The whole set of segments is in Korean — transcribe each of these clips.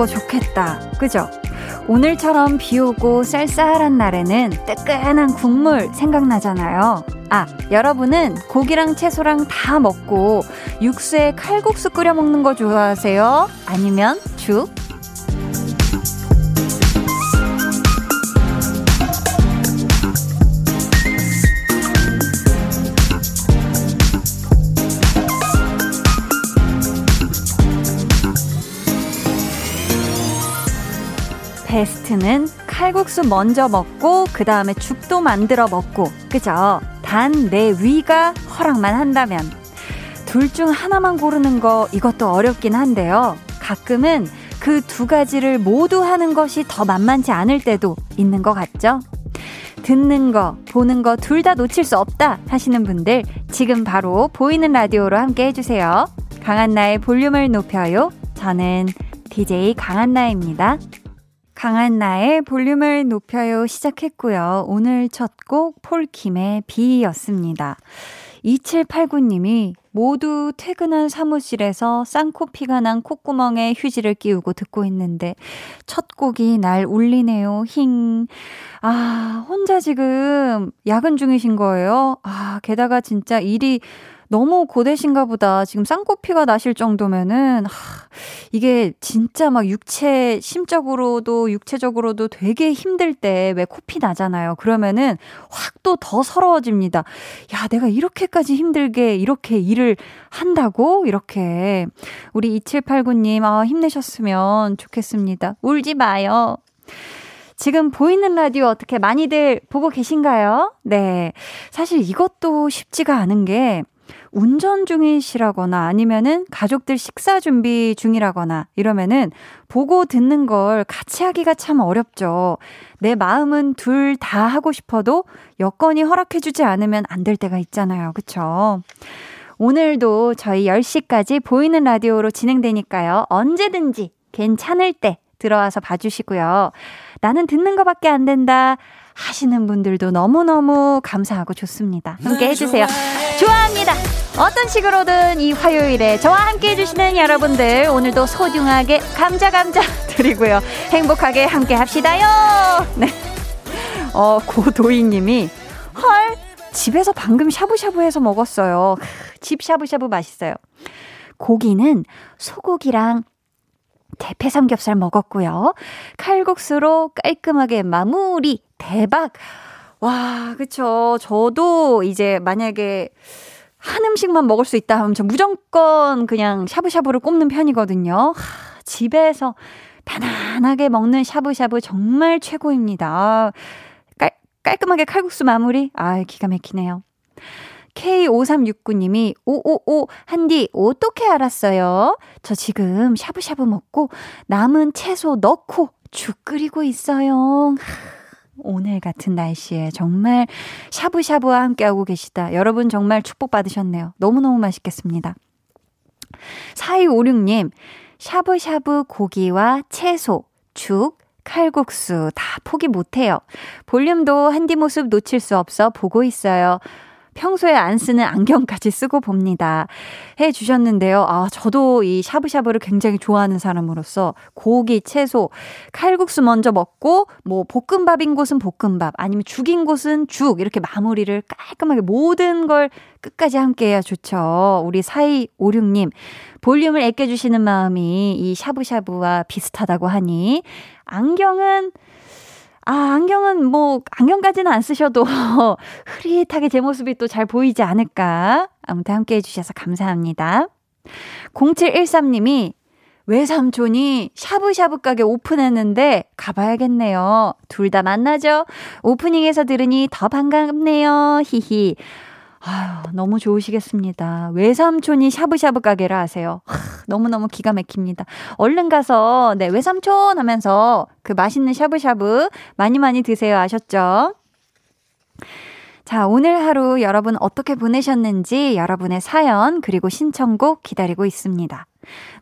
거 좋겠다. 그죠? 오늘처럼 비 오고 쌀쌀한 날에는 뜨끈한 국물 생각나잖아요. 아, 여러분은 고기랑 채소랑 다 먹고 육수에 칼국수 끓여 먹는 거 좋아하세요? 아니면 죽? 베스트는 칼국수 먼저 먹고 그 다음에 죽도 만들어 먹고 그죠? 단 내 위가 허락만 한다면 둘 중 하나만 고르는 거 이것도 어렵긴 한데요. 가끔은 그 두 가지를 모두 하는 것이 더 만만치 않을 때도 있는 것 같죠? 듣는 거, 보는 거 둘 다 놓칠 수 없다 하시는 분들 지금 바로 보이는 라디오로 함께 해주세요. 강한나의 볼륨을 높여요. 저는 DJ 강한나입니다. 강한 나의 볼륨을 높여요 시작했고요. 오늘 첫 곡 폴킴의 비였습니다. 2789님이 모두 퇴근한 사무실에서 쌍코피가 난 콧구멍에 휴지를 끼우고 듣고 있는데 첫 곡이 날 울리네요. 힝. 아, 혼자 지금 야근 중이신 거예요? 아, 게다가 진짜 일이 너무 고되신가 보다. 지금 쌍코피가 나실 정도면은, 하, 이게 진짜 막 육체, 심적으로도 육체적으로도 되게 힘들 때 왜 코피 나잖아요. 그러면은 확 또 더 서러워집니다. 야, 내가 이렇게까지 힘들게 이렇게 일을 한다고? 이렇게. 우리 2789님, 아, 힘내셨으면 좋겠습니다. 울지 마요. 지금 보이는 라디오 어떻게 많이들 보고 계신가요? 네. 사실 이것도 쉽지가 않은 게 운전 중이시라거나 아니면은 가족들 식사 준비 중이라거나 이러면은 보고 듣는 걸 같이 하기가 참 어렵죠. 내 마음은 둘 다 하고 싶어도 여건이 허락해주지 않으면 안 될 때가 있잖아요. 그쵸? 오늘도 저희 10시까지 보이는 라디오로 진행되니까요. 언제든지 괜찮을 때 들어와서 봐주시고요. 나는 듣는 것밖에 안 된다. 하시는 분들도 너무너무 감사하고 좋습니다. 함께 해주세요. 좋아합니다. 어떤 식으로든 이 화요일에 저와 함께 해주시는 여러분들 오늘도 소중하게 감자 감자 드리고요. 행복하게 함께 합시다요. 네. 어, 고도희 님이 헐 집에서 방금 샤브샤브 해서 먹었어요. 집 샤브샤브 맛있어요. 고기는 소고기랑 대패 삼겹살 먹었고요. 칼국수로 깔끔하게 마무리 대박. 와, 그쵸. 저도 이제 만약에 한 음식만 먹을 수 있다 하면 저 무조건 그냥 샤브샤브를 꼽는 편이거든요. 하, 집에서 편안하게 먹는 샤브샤브 정말 최고입니다. 깔, 깔끔하게 칼국수 마무리? 아, 기가 막히네요. K5369님이, 오오오, 한디, 어떻게 알았어요? 저 지금 샤브샤브 먹고 남은 채소 넣고 죽 끓이고 있어요. 같은 날씨에 정말 샤브샤브와 함께하고 계시다. 여러분 정말 축복받으셨네요. 너무너무 맛있겠습니다. 4256님, 샤브샤브 고기와 채소, 죽, 칼국수 다 포기 못해요. 볼륨도 한디 모습 놓칠 수 없어 보고 있어요. 평소에 안 쓰는 안경까지 쓰고 봅니다. 해 주셨는데요. 아, 저도 이 샤브샤브를 굉장히 좋아하는 사람으로서 고기, 채소, 칼국수 먼저 먹고 뭐 볶음밥인 곳은 볶음밥, 아니면 죽인 곳은 죽 이렇게 마무리를 깔끔하게 모든 걸 끝까지 함께 해야 좋죠. 우리 4256님 볼륨을 아껴 주시는 마음이 이 샤브샤브와 비슷하다고 하니 안경은 아, 안경은 뭐, 안경까지는 안 쓰셔도 흐릿하게 제 모습이 또 잘 보이지 않을까. 아무튼 함께 해주셔서 감사합니다. 0713님이 외삼촌이 샤브샤브 가게 오픈했는데 가봐야겠네요. 둘 다 만나죠? 오프닝에서 들으니 더 반갑네요. 히히. 아유, 너무 좋으시겠습니다. 외삼촌이 샤브샤브 가게를 하세요. 하, 너무너무 기가 막힙니다. 얼른 가서, 네, 외삼촌 하면서 그 맛있는 샤브샤브 많이 많이 드세요. 아셨죠? 자, 오늘 하루 여러분 어떻게 보내셨는지 여러분의 사연 그리고 신청곡 기다리고 있습니다.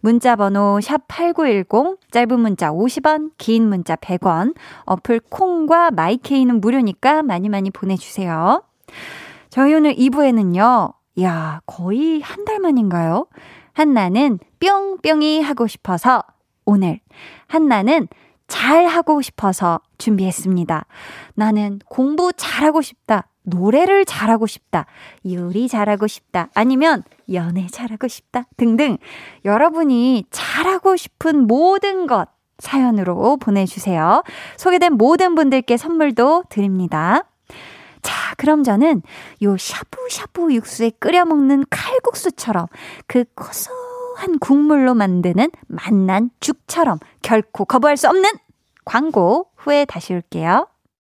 문자 번호 샵8910 짧은 문자 50원, 긴 문자 100원. 어플 콩과 마이케이는 무료니까 많이 많이 보내 주세요. 저희 오늘 2부에는요, 야, 거의 한 달 만인가요? 한나는 뿅뿅이 하고 싶어서 오늘 한나는 잘 하고 싶어서 준비했습니다. 나는 공부 잘하고 싶다. 노래를 잘하고 싶다. 요리 잘하고 싶다. 아니면 연애 잘하고 싶다. 등등 여러분이 잘하고 싶은 모든 것 사연으로 보내주세요. 소개된 모든 분들께 선물도 드립니다. 자, 그럼 저는 요 샤브샤브 육수에 끓여 먹는 칼국수처럼 그 고소한 국물로 만드는 맛난 죽처럼 결코 거부할 수 없는 광고 후에 다시 올게요.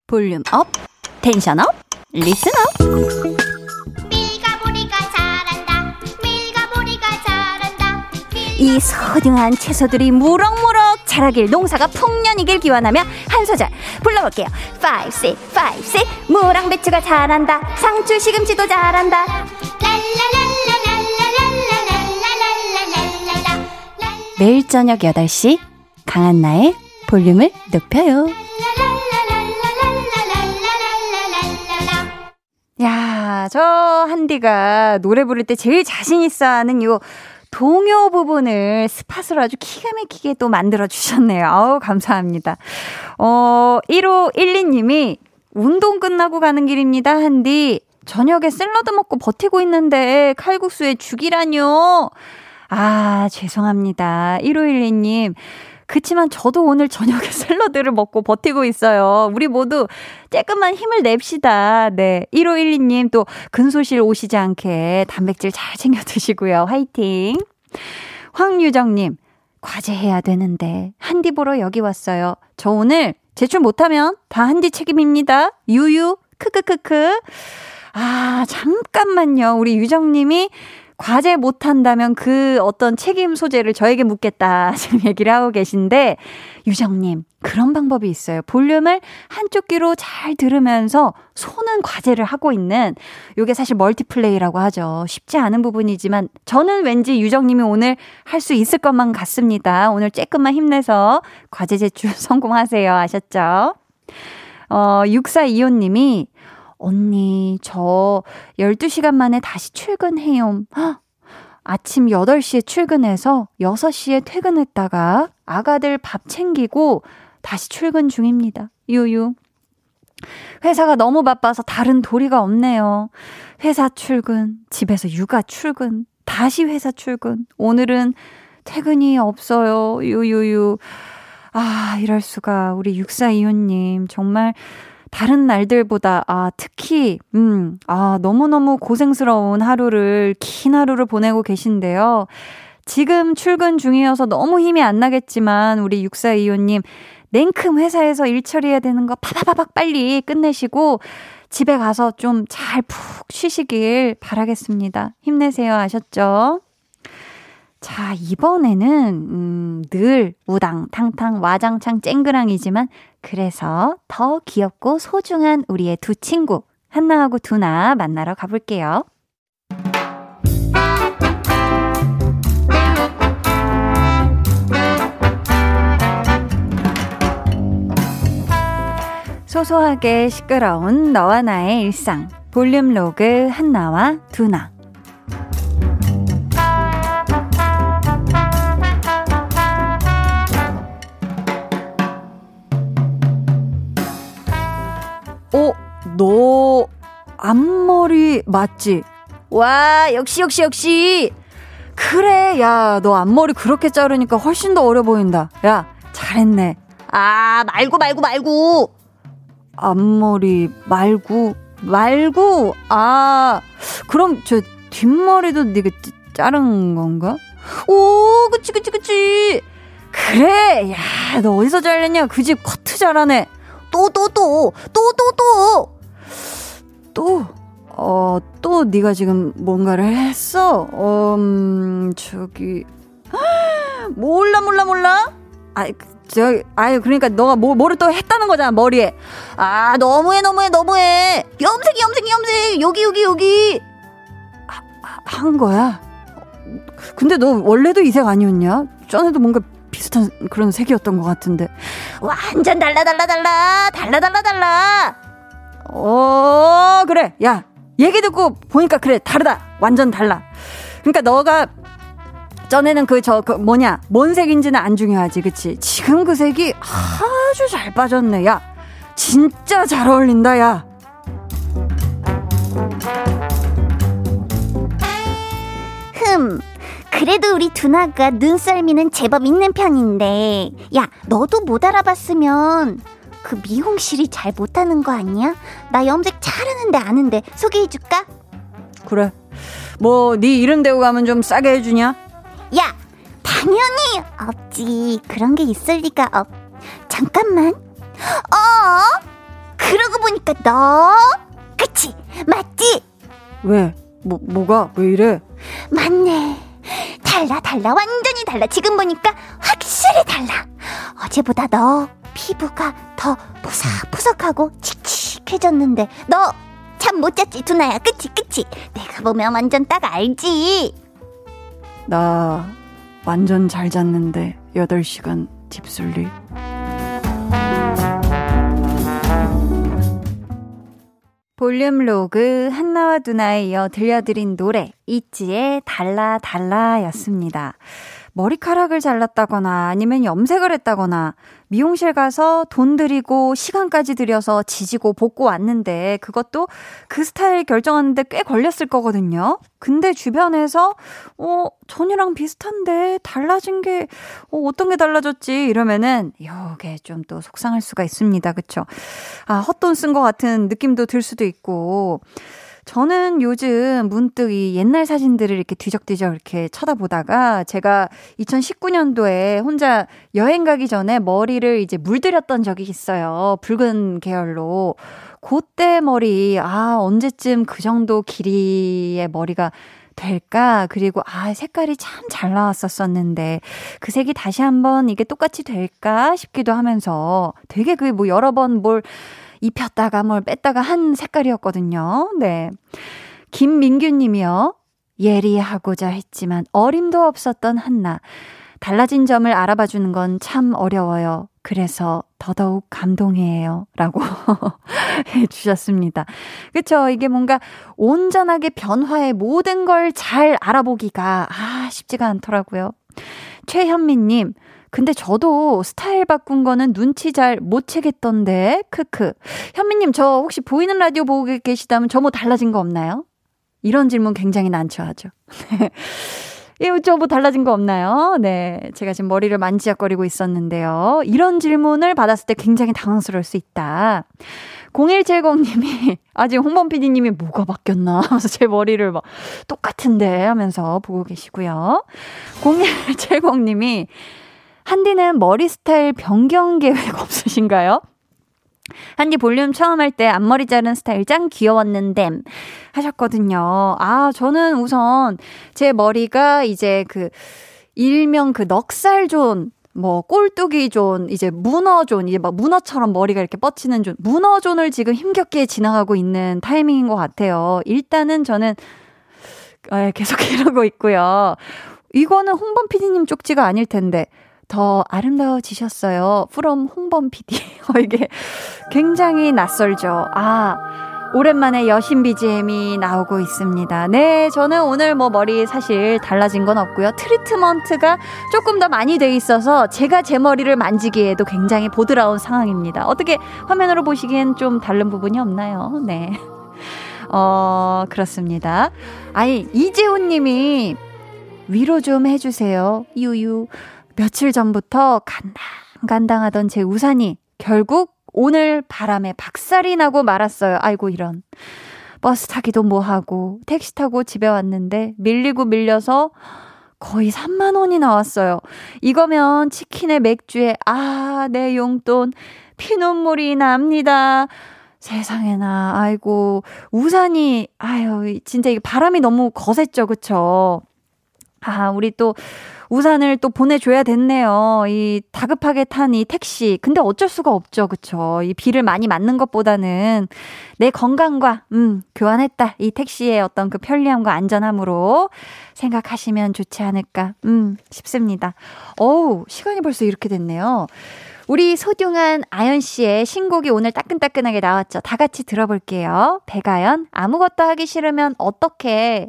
volume up, tension up, listen up. 이 소중한 채소들이 무럭무럭 자라길 농사가 풍년이길 기원하며 한 소절 불러볼게요. 5, 6, 5, 6 무랑 배추가 자란다 상추 시금치도 자란다 매일 저녁 8시 강한나의 볼륨을 높여요. 야, 저 한디가 노래 부를 때 제일 자신 있어 하는 요 동요 부분을 스팟으로 아주 기가 막히게 또 만들어 주셨네요. 아우, 감사합니다. 어, 1512님이 운동 끝나고 가는 길입니다. 한디. 저녁에 샐러드 먹고 버티고 있는데 칼국수에 죽이라뇨. 아, 죄송합니다. 1512님. 그치만 저도 오늘 저녁에 샐러드를 먹고 버티고 있어요. 우리 모두 조금만 힘을 냅시다. 네. 1512님 또 근소실 오시지 않게 단백질 잘 챙겨 드시고요. 화이팅. 황유정님, 과제해야 되는데, 한디 보러 여기 왔어요. 저 오늘 제출 못하면 다 한디 책임입니다. 유유, 크크크크. 아, 잠깐만요. 우리 유정님이 과제 못한다면 그 어떤 책임 소재를 저에게 묻겠다 지금 얘기를 하고 계신데 유정님 그런 방법이 있어요. 볼륨을 한쪽 귀로 잘 들으면서 손은 과제를 하고 있는 요게 사실 멀티플레이라고 하죠. 쉽지 않은 부분이지만 저는 왠지 유정님이 오늘 할 수 있을 것만 같습니다. 오늘 조금만 힘내서 과제 제출 성공하세요. 아셨죠? 어, 6425님이 언니, 저 12시간 만에 다시 출근해요. 헉, 아침 8시에 출근해서 6시에 퇴근했다가 아가들 밥 챙기고 다시 출근 중입니다. 유유. 회사가 너무 바빠서 다른 도리가 없네요. 회사 출근, 집에서 육아 출근, 다시 회사 출근. 오늘은 퇴근이 없어요. 유유유. 아, 이럴 수가. 우리 6425님. 정말 다른 날들보다, 아, 특히, 음, 아, 너무너무 고생스러운 하루를, 긴 하루를 보내고 계신데요. 지금 출근 중이어서 너무 힘이 안 나겠지만, 우리 6425님, 냉큼 회사에서 일 처리해야 되는 거 파바바박 빨리 끝내시고, 집에 가서 좀 잘 푹 쉬시길 바라겠습니다. 힘내세요. 아셨죠? 자, 이번에는, 음, 늘 우당, 탕탕, 와장창, 쨍그랑이지만, 그래서 더 귀엽고 소중한 우리의 두 친구, 한나하고 두나 만나러 가볼게요. 소소하게 시끄러운 너와 나의 일상. 볼륨 로그 한나와 두나. 너 앞머리 맞지? 와, 역시 역시 역시. 그래, 야, 너 앞머리 그렇게 자르니까 훨씬 더 어려 보인다. 야, 잘했네. 아, 말고 말고 말고. 앞머리 말고 말고. 아, 그럼 저 뒷머리도 네가 자른 건가? 오, 그치 그치 그치. 그래, 야, 너 어디서 잘렸냐? 그 집 커트 잘하네. 또, 또, 또, 또, 또, 또, 또, 어, 또 네가 지금 뭔가를 했어? 음, 저기, 몰라, 몰라, 몰라? 아, 저, 아유, 그러니까 너가 뭐, 뭐를 또 했다는 거잖아, 머리에. 아, 너무해, 너무해, 너무해. 염색, 염색, 염색. 여기, 여기, 여기. 아, 한 거야? 근데 너 원래도 이색 아니었냐? 전에도 뭔가 비슷한 그런 색이었던 것 같은데. 완전 달라, 달라, 달라. 달라, 달라, 달라. 어, 그래. 야, 얘기 듣고 보니까 그래. 다르다. 완전 달라. 그러니까 너가 전에는 그, 저, 그, 뭐냐, 뭔 색인지는 안 중요하지, 그치? 지금 그 색이 아주 잘 빠졌네, 야. 진짜 잘 어울린다, 야. 흠, 그래도 우리 두나가 눈썰미는 제법 있는 편인데, 야, 너도 못 알아봤으면, 그 미용실이 잘 못하는 거 아니야? 나 염색 잘하는데 아는데 소개해줄까? 그래. 뭐, 네 이름 대고 가면 좀 싸게 해주냐? 야, 당연히 없지. 그런 게 있을 리가 없. 잠깐만. 어? 그러고 보니까 너, 그치? 맞지? 왜? 뭐, 뭐가? 왜 이래? 맞네. 달라, 달라. 완전히 달라. 지금 보니까 확실히 달라. 어제보다 너 피부가 더 푸석푸석하고 칙칙해졌는데, 너 잠 못 잤지, 두나야. 그치, 그치? 내가 보면 완전 딱 알지. 나 완전 잘 잤는데 8시간 deep sleep. 볼륨 로그 한나와 두나에 이어 들려드린 노래 있지의 달라 달라였습니다. 머리카락을 잘랐다거나 아니면 염색을 했다거나 미용실 가서 돈 들이고 시간까지 들여서 지지고 볶고 왔는데 그것도 그 스타일 결정하는데 꽤 걸렸을 거거든요. 근데 주변에서 어 전이랑 비슷한데 달라진 게 어, 어떤 게 달라졌지 이러면은 요게 좀 또 속상할 수가 있습니다. 그쵸? 아 헛돈 쓴 것 같은 느낌도 들 수도 있고 저는 요즘 문득 이 옛날 사진들을 이렇게 뒤적뒤적 이렇게 쳐다보다가 제가 2019년도에 혼자 여행 가기 전에 머리를 이제 물들였던 적이 있어요. 붉은 계열로. 그때 머리, 아, 언제쯤 그 정도 길이의 머리가 될까? 그리고 아, 색깔이 참 잘 나왔었었는데 그 색이 다시 한번 이게 똑같이 될까 싶기도 하면서 되게 그 뭐 여러 번뭘 입혔다가 뭘 뺐다가 한 색깔이었거든요. 네. 김민규 님이요. 예리하고자 했지만 어림도 없었던 한나. 달라진 점을 알아봐 주는 건 참 어려워요. 그래서 더더욱 감동이에요. 라고 해 주셨습니다. 그쵸. 이게 뭔가 온전하게 변화의 모든 걸 잘 알아보기가, 아, 쉽지가 않더라고요. 최현미님, 근데 저도 스타일 바꾼 거는 눈치 잘 못 채겠던데. 크크. 현미님, 저 혹시 보이는 라디오 보고 계시다면 저 뭐 달라진 거 없나요? 이런 질문 굉장히 난처하죠. 예, 저뭐 달라진 거 없나요? 네. 제가 지금 머리를 만지작거리고 있었는데요. 이런 질문을 받았을 때 굉장히 당황스러울 수 있다. 0170님이, 아직 홍범 PD님이 뭐가 바뀌었나 하면서 제 머리를 막 똑같은데 하면서 보고 계시고요. 0170님이, 한디는 머리 스타일 변경 계획 없으신가요? 한디 볼륨 처음 할 때 앞머리 자른 스타일 짱 귀여웠는데 하셨거든요. 아, 저는 우선 제 머리가 이제 그 일명 그 넉살존 뭐 꼴뚜기 존, 이제 문어 존, 이제 막 문어처럼 머리가 이렇게 뻗치는 존, 문어 zone을 지금 힘겹게 지나가고 있는 타이밍인 것 같아요. 일단은 저는 아, 계속 이러고 있고요. 이거는 홍범 PD님 쪽지가 아닐 텐데 더 아름다워지셨어요. 프롬 홍범 PD. 어, 이게 굉장히 낯설죠. 아, 오랜만에 여신 BGM이 나오고 있습니다. 네, 저는 오늘 뭐 머리 사실 달라진 건 없고요. 트리트먼트가 조금 더 많이 돼 있어서 제가 제 머리를 만지기에도 굉장히 보드라운 상황입니다. 어떻게 화면으로 보시기엔 좀 다른 부분이 없나요? 네. 어, 그렇습니다. 아니, 이재훈 님이 위로 좀 해주세요. 유유. 며칠 전부터 간당간당하던 제 우산이 결국 오늘 바람에 박살이 나고 말았어요. 아이고, 이런. 버스 타기도 뭐하고, 택시 타고 집에 왔는데, 밀리고 밀려서 거의 3만원이 나왔어요. 이거면 치킨에 맥주에, 아, 내 용돈, 피눈물이 납니다. 세상에나, 아이고, 우산이, 아유, 진짜 이게 바람이 너무 거셌죠, 그쵸? 아, 우리 또, 우산을 또 보내줘야 됐네요. 이 다급하게 탄 이 택시. 근데 어쩔 수가 없죠. 그쵸. 이 비를 많이 맞는 것보다는 내 건강과, 음, 교환했다. 이 택시의 어떤 그 편리함과 안전함으로 생각하시면 좋지 않을까, 음, 싶습니다. 어우, 시간이 벌써 이렇게 됐네요. 우리 소중한 아연 씨의 신곡이 오늘 따끈따끈하게 나왔죠. 다 같이 들어볼게요. 배가연, 아무것도 하기 싫으면 어떻게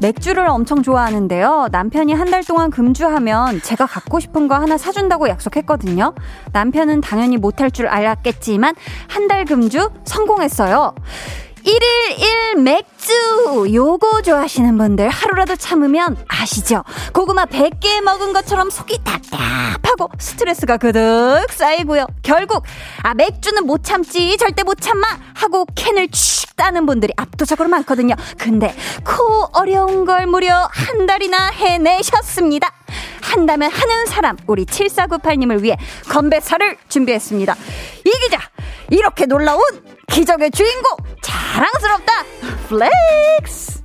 맥주를 엄청 좋아하는데요. 남편이 한 달 동안 금주하면 제가 갖고 싶은 거 하나 사준다고 약속했거든요. 남편은 당연히 못할 줄 알았겠지만 한 달 금주 성공했어요. 1일 1 맥주 요거 좋아하시는 분들 하루라도 참으면 아시죠? 고구마 100개 먹은 것처럼 속이 답답하고 스트레스가 그득 쌓이고요. 결국 아 맥주는 못 참지 절대 못 참마 하고 캔을 칙 따는 분들이 압도적으로 많거든요. 근데 그 어려운 걸 무려 한 달이나 해내셨습니다. 한다면 하는 사람 우리 7498님을 위해 건배사를 준비했습니다. 이기자 이렇게 놀라운 기적의 주인공 자랑스럽다 flex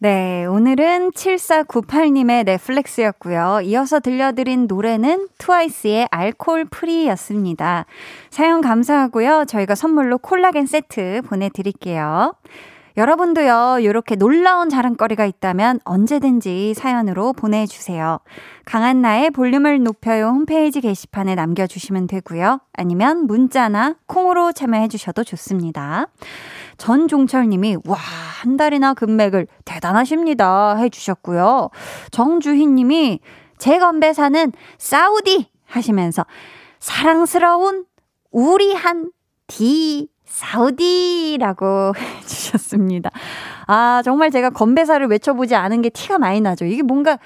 네, 오늘은 7498님의 네 flex였고요. 이어서 들려드린 노래는 트와이스의 Alcohol-Free였습니다. 사연 감사하고요. 저희가 선물로 콜라겐 세트 보내드릴게요. 여러분도요, 이렇게 놀라운 자랑거리가 있다면 언제든지 사연으로 보내주세요. 강한 나의 볼륨을 높여요 홈페이지 게시판에 남겨주시면 되고요. 아니면 문자나 콩으로 참여해주셔도 좋습니다. 전종철님이, 와, 한 달이나 금맥을 대단하십니다. 해주셨고요. 정주희님이, 제 건배 사는 사우디 하시면서 사랑스러운 우리한 디 사우디라고 해주셨습니다. 아, 정말 제가 건배사를 외쳐보지 않은 게 티가 많이 나죠. 이게 뭔가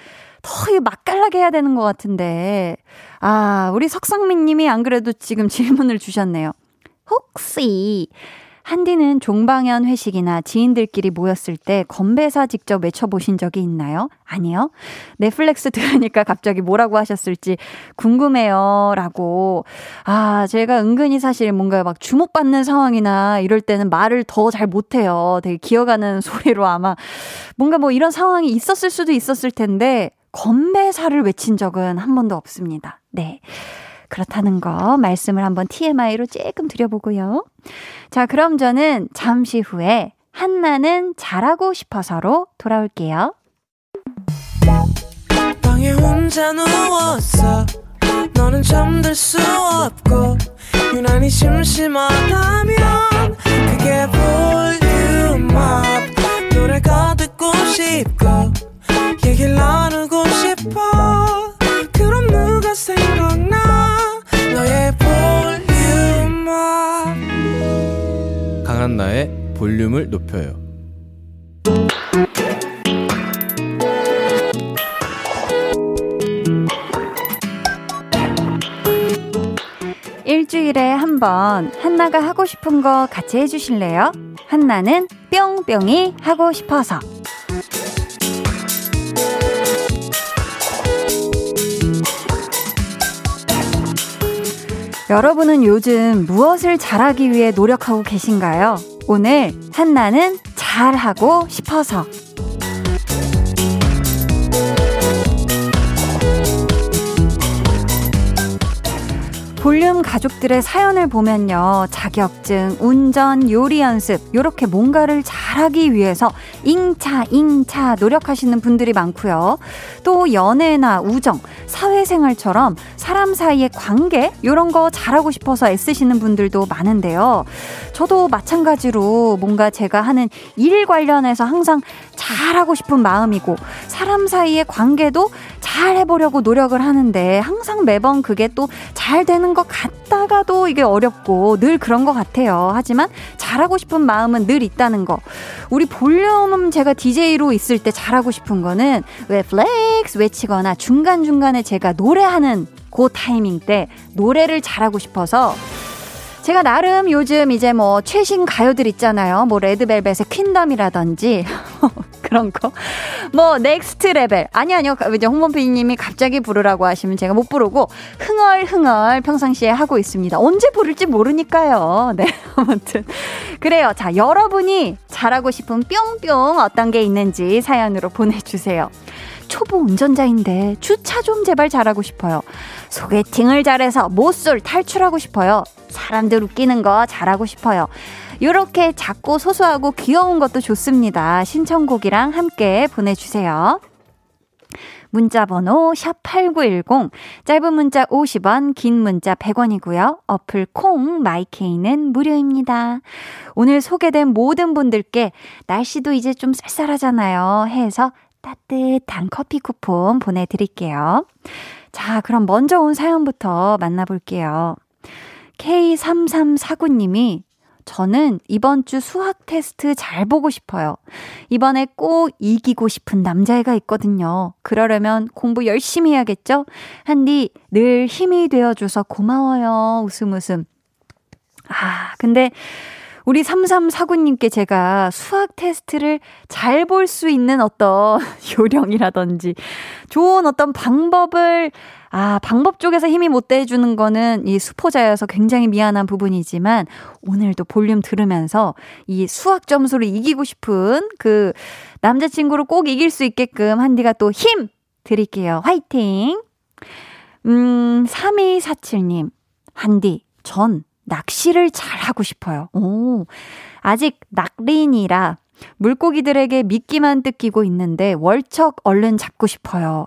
더 맛깔나게 해야 되는 것 같은데. 아, 우리 석상민 님이 안 그래도 지금 질문을 주셨네요. 혹시 한디는 종방연 회식이나 지인들끼리 모였을 때 건배사 직접 외쳐보신 적이 있나요? 아니요. 넷플릭스 들으니까 갑자기 뭐라고 하셨을지 궁금해요. 라고. 아, 제가 은근히 사실 뭔가 막 주목받는 상황이나 이럴 때는 말을 더 잘 못해요. 되게 기어가는 소리로 아마 뭔가 뭐 이런 상황이 있었을 수도 있었을 텐데 건배사를 외친 적은 한 번도 없습니다. 네. 그렇다는 거 말씀을 한번 TMI로 조금 드려보고요. 자, 그럼 저는 잠시 후에 한나는 잘하고 싶어서로 돌아올게요. 너는 잠들 수 없고 유난히 심심하다면 그게 볼륨업 노래가 듣고 싶고 얘기를 나 강한나의 볼륨을 높여요 일주일에 한 번 한나가 하고 싶은 거 같이 해주실래요? 한나는 뿅뿅이 하고 싶어서 여러분은 요즘 무엇을 잘하기 위해 노력하고 계신가요? 오늘 한나는 잘하고 싶어서 볼륨 가족들의 사연을 보면요. 자격증, 운전, 요리 연습, 요렇게 뭔가를 잘하기 위해서 잉차, 잉차 노력하시는 분들이 많고요. 또 연애나 우정, 사회생활처럼 사람 사이의 관계, 요런 거 잘하고 싶어서 애쓰시는 분들도 많은데요. 저도 마찬가지로 뭔가 제가 하는 일 관련해서 항상 잘하고 싶은 마음이고, 사람 사이의 관계도 잘 해보려고 노력을 하는데, 항상 매번 그게 또 잘 되는 것 같다가도 이게 어렵고 늘 그런 것 같아요. 하지만 잘하고 싶은 마음은 늘 있다는 거. 우리 볼륨 제가 DJ로 있을 때 잘하고 싶은 거는 왜 flex 외치거나 중간중간에 제가 노래하는 그 타이밍 때 노래를 잘하고 싶어서 제가 나름 요즘 이제 뭐 최신 가요들 있잖아요. 뭐 레드벨벳의 Queendom이라든지 그런 거. 뭐 Next Level. 아니 아니요. 이제 홍범 PD님이 갑자기 부르라고 하시면 제가 못 부르고 흥얼흥얼 평상시에 하고 있습니다. 언제 부를지 모르니까요. 네. 아무튼 그래요. 자, 여러분이 잘하고 싶은 뿅뿅 어떤 게 있는지 사연으로 보내 주세요. 초보 운전자인데 주차 좀 제발 잘하고 싶어요. 소개팅을 잘해서 모쏠 탈출하고 싶어요. 사람들 웃기는 거 잘하고 싶어요. 이렇게 작고 소소하고 귀여운 것도 좋습니다. 신청곡이랑 함께 보내주세요. 문자 번호 샵8910 짧은 문자 50원 긴 문자 100원이고요. 어플 콩 마이케이는 무료입니다. 오늘 소개된 모든 분들께 날씨도 이제 좀 쌀쌀하잖아요. 해서 따뜻한 커피 쿠폰 보내드릴게요. 자, 그럼 먼저 온 사연부터 만나볼게요. K3349님이 저는 이번 주 수학 테스트 잘 보고 싶어요. 이번에 꼭 이기고 싶은 남자애가 있거든요. 그러려면 공부 열심히 해야겠죠? 한디, 늘 힘이 되어줘서 고마워요. 웃음 웃음. 아, 근데 우리 3349님께 제가 수학 테스트를 잘 볼 수 있는 어떤 요령이라든지 좋은 어떤 방법을 아, 방법 쪽에서 힘이 못 대주는 거는 이 수포자여서 굉장히 미안한 부분이지만 오늘도 볼륨 들으면서 이 수학 점수를 이기고 싶은 그 남자친구를 꼭 이길 수 있게끔 한디가 또 힘 드릴게요. 화이팅! 음, 3247님. 한디, 전 낚시를 잘 하고 싶어요. 오, 아직 낙린이라 물고기들에게 미끼만 뜯기고 있는데 월척 얼른 잡고 싶어요.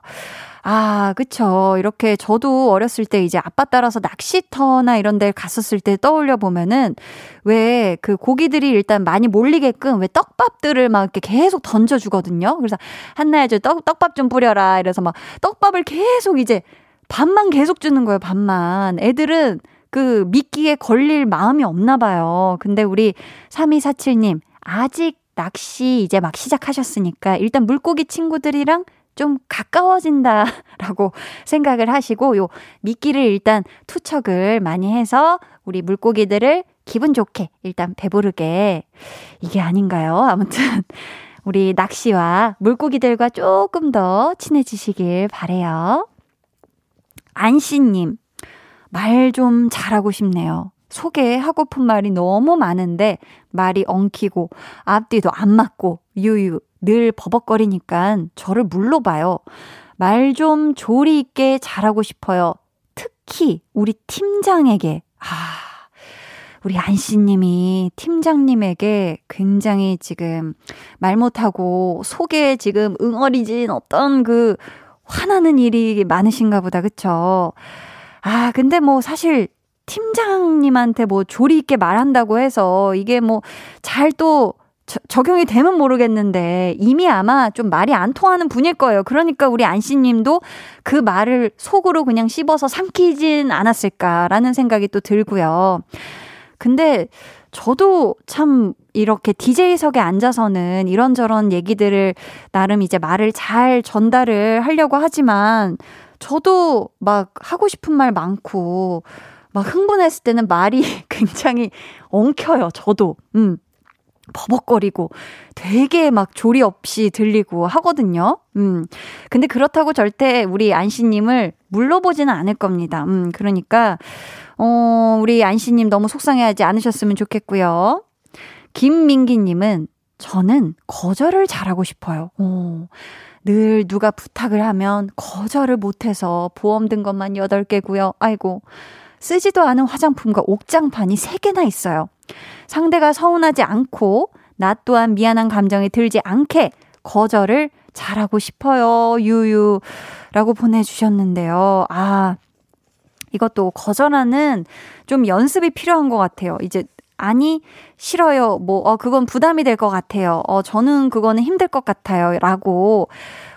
아, 그쵸. 이렇게 저도 어렸을 때 이제 아빠 따라서 낚시터나 이런 데 갔었을 때 떠올려 보면은 왜 그 고기들이 일단 많이 몰리게끔 왜 떡밥들을 막 이렇게 계속 던져주거든요. 그래서 한나야 저 떡, 떡밥 좀 뿌려라. 이래서 막 떡밥을 계속 이제 밥만 계속 주는 거예요, 밥만. 애들은 그 미끼에 걸릴 마음이 없나 봐요. 근데 우리 3247님, 아직 낚시 이제 막 시작하셨으니까 일단 물고기 친구들이랑 좀 가까워진다라고 생각을 하시고 요 미끼를 일단 투척을 많이 해서 우리 물고기들을 기분 좋게 일단 배부르게 이게 아닌가요? 아무튼 우리 낚시와 물고기들과 조금 더 친해지시길 바래요. 안씨님, 말 좀 잘하고 싶네요. 소개하고픈 말이 너무 많은데 말이 엉키고 앞뒤도 안 맞고 유유 늘 버벅거리니까 저를 물러봐요. 말 좀 조리 있게 잘하고 싶어요. 특히 우리 팀장에게. 아, 우리 안씨님이 팀장님에게 굉장히 지금 말 못하고 속에 지금 응어리진 어떤 그 화나는 일이 많으신가 보다. 그쵸? 아, 근데 뭐 사실 팀장님한테 뭐 조리 있게 말한다고 해서 이게 뭐 잘 또 적용이 되면 모르겠는데 이미 아마 좀 말이 안 통하는 분일 거예요. 그러니까 우리 안씨 님도 그 말을 속으로 그냥 씹어서 삼키진 않았을까라는 생각이 또 들고요. 근데 저도 참 이렇게 DJ석에 앉아서는 이런저런 얘기들을 나름 이제 말을 잘 전달을 하려고 하지만 저도 막 하고 싶은 말 많고 막 흥분했을 때는 말이 굉장히 엉켜요, 저도. 음. 버벅거리고 되게 막 조리 없이 들리고 하거든요. 음. 근데 그렇다고 절대 우리 안씨님을 물러보지는 않을 겁니다. 음. 그러니까, 어, 우리 안씨님 너무 속상해하지 않으셨으면 좋겠고요. 김민기님은 저는 거절을 잘하고 싶어요. 오. 늘 누가 부탁을 하면 거절을 못해서 보험 든 것만 8개고요. 아이고. 쓰지도 않은 화장품과 옥장판이 3개나 있어요. 상대가 서운하지 않고 나 또한 미안한 감정이 들지 않게 거절을 잘하고 싶어요. 유유. 라고 보내주셨는데요. 아, 이것도 거절하는 좀 연습이 필요한 것 같아요. 이제 아니, 싫어요. 뭐, 어, 그건 부담이 될 것 같아요. 어, 저는 그거는 힘들 것 같아요. 라고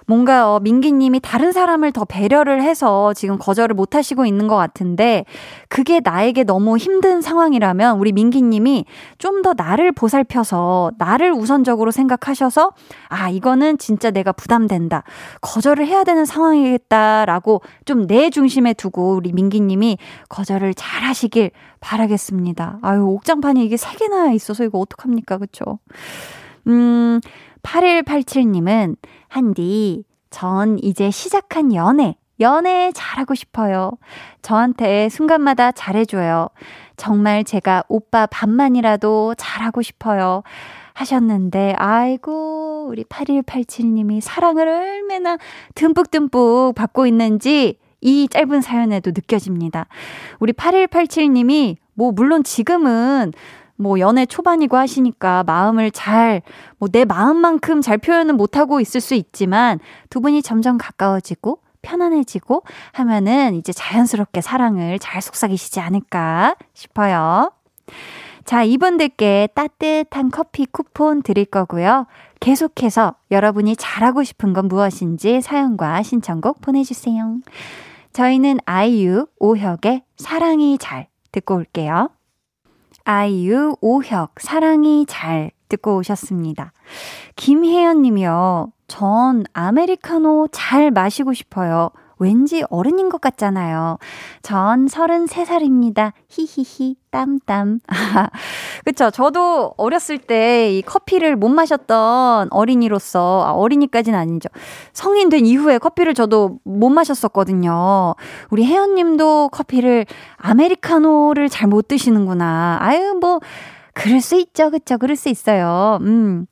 뭔가 어, 민기님이 다른 사람을 더 배려를 해서 지금 거절을 못 하시고 있는 것 같은데 그게 나에게 너무 힘든 상황이라면 우리 민기님이 좀 더 나를 보살펴서 나를 우선적으로 생각하셔서 아 이거는 진짜 내가 부담된다 거절을 해야 되는 상황이겠다라고 좀 내 중심에 두고 우리 민기님이 거절을 잘 하시길 바라겠습니다. 아유 옥장판이 이게 세 개나 있어서 이거 어떡합니까 그쵸? 음 8187님은 한디, 전 이제 시작한 연애, 연애 잘하고 싶어요. 저한테 순간마다 잘해줘요. 정말 제가 오빠 반만이라도 잘하고 싶어요. 하셨는데, 아이고, 우리 8187님이 사랑을 얼마나 듬뿍듬뿍 받고 있는지 이 짧은 사연에도 느껴집니다. 우리 8187님이 뭐, 물론 지금은 뭐 연애 초반이고 하시니까 마음을 잘, 뭐 내 마음만큼 잘 표현은 못하고 있을 수 있지만 두 분이 점점 가까워지고 편안해지고 하면은 이제 자연스럽게 사랑을 잘 속삭이시지 않을까 싶어요. 자, 이분들께 따뜻한 커피 쿠폰 드릴 거고요. 계속해서 여러분이 잘하고 싶은 건 무엇인지 사연과 신청곡 보내주세요. 저희는 아이유, 오혁의 사랑이 잘 듣고 올게요. 아이유, 오혁, 사랑이 잘 듣고 오셨습니다. 김혜연 님이요. 전 아메리카노 잘 마시고 싶어요. 왠지 어른인 것 같잖아요. 전 33살입니다. 히히히, 땀땀. 그쵸. 저도 어렸을 때 이 커피를 못 마셨던 어린이로서, 아, 어린이까지는 아니죠. 성인 된 이후에 커피를 저도 못 마셨었거든요. 우리 혜연 님도 커피를, 아메리카노를 잘 못 드시는구나. 아유, 뭐, 그럴 수 있죠. 그쵸. 그럴 수 있어요. 음.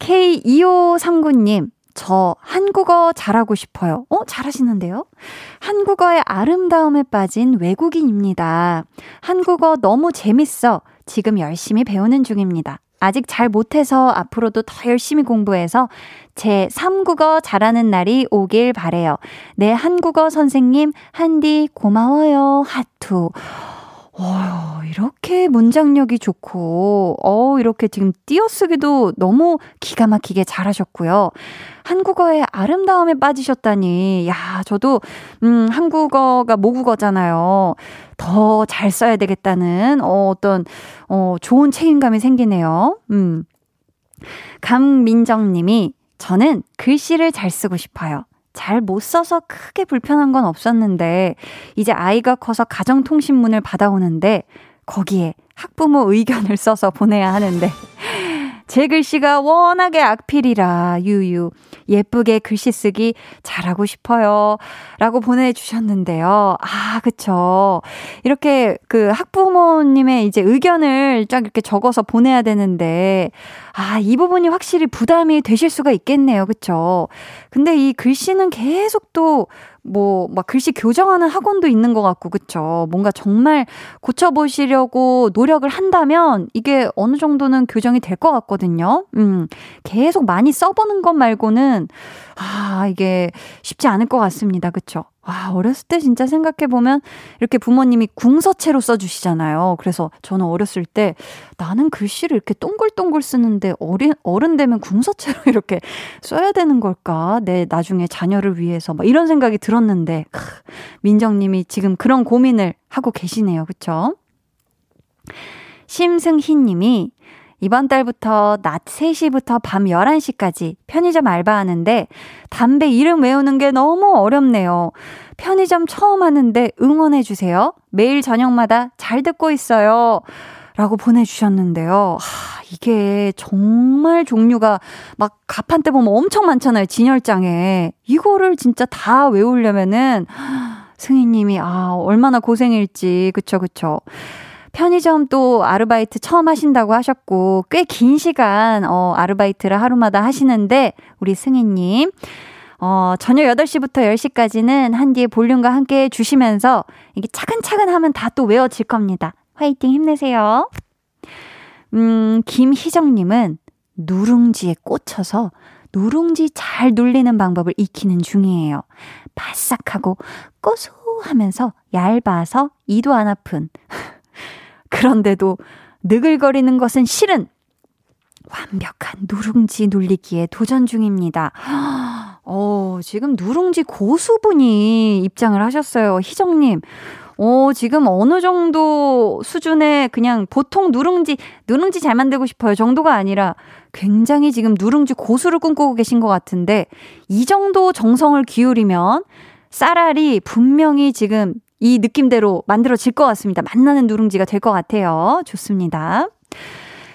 K2539님, 저 한국어 잘하고 싶어요. 어, 잘하시는데요? 한국어의 아름다움에 빠진 외국인입니다. 한국어 너무 재밌어. 지금 열심히 배우는 중입니다. 아직 잘 못해서 앞으로도 더 열심히 공부해서 제 3국어 잘하는 날이 오길 바래요. 네, 한국어 선생님, 한디 고마워요. 하투. 어, 이렇게 문장력이 좋고, 어, 이렇게 지금 띄어쓰기도 너무 기가 막히게 잘하셨고요. 한국어의 아름다움에 빠지셨다니, 야, 저도, 음, 한국어가 모국어잖아요. 더 잘 써야 되겠다는, 어, 어떤, 어, 좋은 책임감이 생기네요. 음. 강민정 님이, 저는 글씨를 잘 쓰고 싶어요. 잘 못 써서 크게 불편한 건 없었는데, 이제 아이가 커서 가정 통신문을 받아오는데, 거기에 학부모 의견을 써서 보내야 하는데, 제 글씨가 워낙에 악필이라, 유유. 예쁘게 글씨 쓰기 잘하고 싶어요. 라고 보내주셨는데요. 아, 그쵸. 이렇게 그 학부모님의 이제 의견을 쫙 이렇게 적어서 보내야 되는데, 아, 이 부분이 확실히 부담이 되실 수가 있겠네요. 그쵸. 근데 이 글씨는 계속 또 뭐, 막 글씨 교정하는 학원도 있는 것 같고, 그쵸. 뭔가 정말 고쳐보시려고 노력을 한다면 이게 어느 정도는 교정이 될 것 같거든요. 음, 계속 많이 써보는 것 말고는, 아, 이게 쉽지 않을 것 같습니다. 그쵸. 아, 어렸을 때 진짜 생각해보면 이렇게 부모님이 궁서체로 써주시잖아요. 그래서 저는 어렸을 때 나는 글씨를 이렇게 동글동글 쓰는데 어린, 어른 되면 궁서체로 이렇게 써야 되는 걸까? 내 나중에 자녀를 위해서 막 이런 생각이 들었는데, 크, 민정님이 지금 그런 고민을 하고 계시네요. 그쵸? 심승희 님이 이번 달부터 낮 3시부터 밤 11시까지 편의점 알바하는데 담배 이름 외우는 게 너무 어렵네요. 편의점 처음 하는데 응원해주세요. 매일 저녁마다 잘 듣고 있어요. 라고 보내주셨는데요. 하, 이게 정말 종류가 막 가판 때 보면 엄청 많잖아요. 진열장에. 이거를 진짜 다 외우려면은 승희님이 아, 얼마나 고생일지. 그쵸, 그쵸. 편의점 또 아르바이트 처음 하신다고 하셨고, 꽤 긴 시간, 어, 아르바이트를 하루마다 하시는데, 우리 승희님, 어, 저녁 8시부터 10시까지는 한디의 볼륨과 함께 해주시면서, 이게 차근차근 하면 다 또 외워질 겁니다. 화이팅 힘내세요. 음, 김희정님은 누룽지에 꽂혀서 누룽지 잘 눌리는 방법을 익히는 중이에요. 바싹하고 고소하면서 얇아서 이도 안 아픈 그런데도 느글거리는 것은 싫은 완벽한 누룽지 눌리기에 도전 중입니다. 어, 지금 누룽지 고수분이 입장을 하셨어요. 희정님. 어, 지금 어느 정도 수준의 그냥 보통 누룽지, 누룽지 잘 만들고 싶어요 정도가 아니라 굉장히 지금 누룽지 고수를 꿈꾸고 계신 것 같은데 이 정도 정성을 기울이면 쌀알이 분명히 지금 이 느낌대로 만들어질 것 같습니다. 맛나는 누룽지가 될 것 같아요. 좋습니다.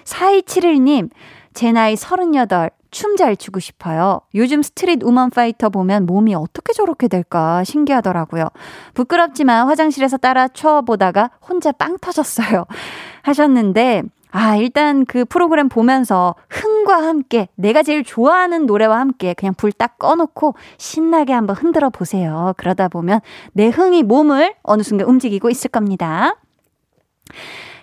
4271님, 제 나이 38, 춤 잘 추고 싶어요. 요즘 Street Woman Fighter 보면 몸이 어떻게 저렇게 될까 신기하더라고요. 부끄럽지만 화장실에서 따라 추어보다가 혼자 빵 터졌어요. 하셨는데, 아, 일단 그 프로그램 보면서 팬과 함께 내가 제일 좋아하는 노래와 함께 그냥 불 딱 꺼놓고 신나게 한번 흔들어 보세요. 그러다 보면 내 흥이 몸을 어느 순간 움직이고 있을 겁니다.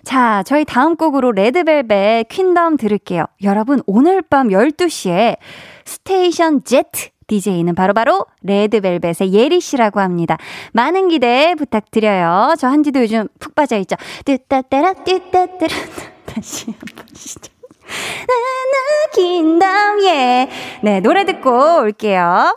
자, 저희 다음 곡으로 레드벨벳 Queendom 들을게요. 여러분, 오늘 밤 12시에 Station Z DJ는 바로바로 레드벨벳의 예리 씨라고 합니다. 많은 기대 부탁드려요. 저 한지도 요즘 푹 빠져있죠. 뚜따따라 뚜따따라 다시 한번 시작. 나나 긴담 예. 네, 노래 듣고 올게요.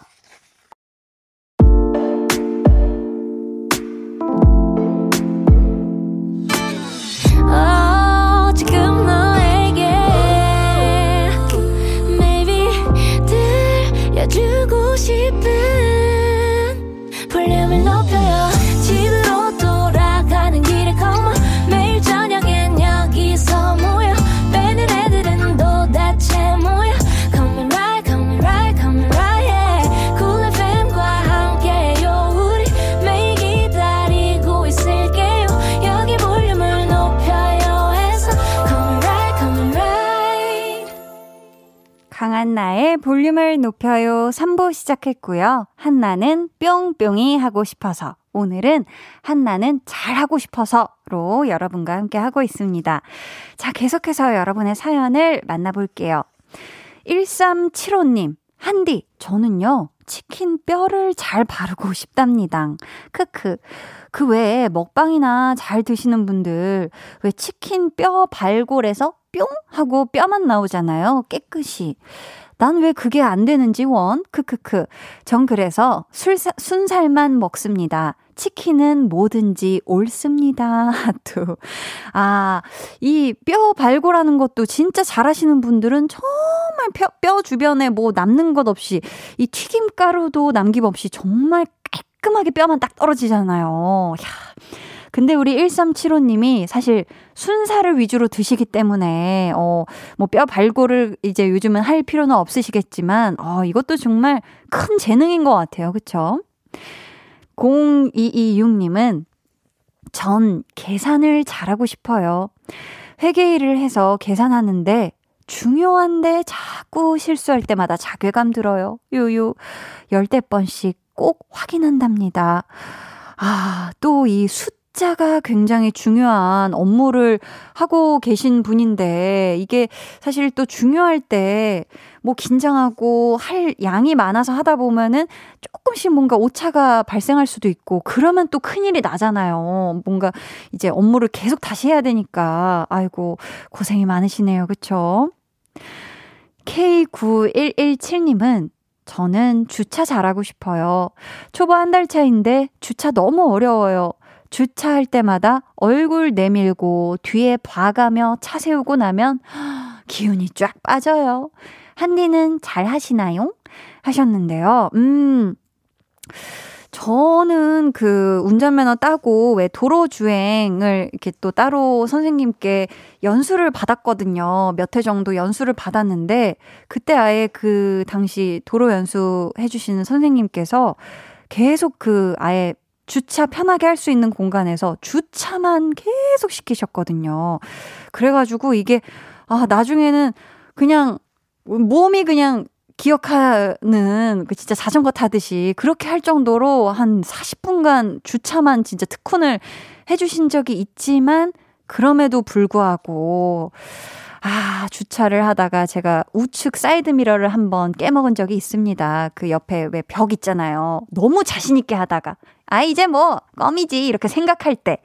강한나의 볼륨을 높여요 3부 시작했고요. 한나는 뿅뿅이 하고 싶어서 오늘은 한나는 잘하고 싶어서로 여러분과 함께 하고 있습니다. 자, 계속해서 여러분의 사연을 만나볼게요. 1375님, 한디, 저는요, 치킨 뼈를 잘 바르고 싶답니다. 크크. 그 외에 먹방이나 잘 드시는 분들, 왜 치킨 뼈 발골에서 뿅 하고 뼈만 나오잖아요. 깨끗이. 난 왜 그게 안 되는지 원. 크크크. 전 그래서 술사, 순살만 먹습니다. 치킨은 뭐든지 옳습니다. 하트. 아, 이 뼈 발골하는 것도 진짜 잘하시는 분들은 정말 뼈, 뼈 주변에 뭐 남는 것 없이 이 튀김가루도 남김없이 정말 깔끔하게 뼈만 딱 떨어지잖아요. 야. 근데 우리 1375님이 사실 순살을 위주로 드시기 때문에, 어, 뭐 뼈 발골을 이제 요즘은 할 필요는 없으시겠지만, 어, 이것도 정말 큰 재능인 것 같아요. 그쵸? 0226님은 전 계산을 잘하고 싶어요. 회계일을 해서 계산하는데 중요한데 자꾸 실수할 때마다 자괴감 들어요. 요요. 열대 번씩 꼭 확인한답니다. 아, 또이 숫, 숫자가 굉장히 중요한 업무를 하고 계신 분인데 이게 사실 또 중요할 때 뭐 긴장하고 할 양이 많아서 하다 보면은 조금씩 뭔가 오차가 발생할 수도 있고 그러면 또 큰일이 나잖아요. 뭔가 이제 업무를 계속 다시 해야 되니까 아이고 고생이 많으시네요. 그쵸? K9117님은 저는 주차 잘하고 싶어요. 초보 한 달 차인데 주차 너무 어려워요. 주차할 때마다 얼굴 내밀고 뒤에 봐가며 차 세우고 나면 기운이 쫙 빠져요. 한디는 잘 하시나요? 하셨는데요. 음. 저는 그 운전면허 따고 왜 도로 주행을 이렇게 또 따로 선생님께 연수를 받았거든요. 몇 회 정도 연수를 받았는데 그때 아예 그 당시 도로 연수 해주시는 선생님께서 계속 그 아예 주차 편하게 할 수 있는 공간에서 주차만 계속 시키셨거든요. 그래가지고 이게, 아, 나중에는 그냥 몸이 그냥 기억하는 그 진짜 자전거 타듯이 그렇게 할 정도로 한 40분간 주차만 진짜 특훈을 해주신 적이 있지만 그럼에도 불구하고 아, 주차를 하다가 제가 우측 사이드 미러를 한번 깨먹은 적이 있습니다. 그 옆에 왜 벽 있잖아요. 너무 자신있게 하다가. 아, 이제 뭐, 껌이지. 이렇게 생각할 때.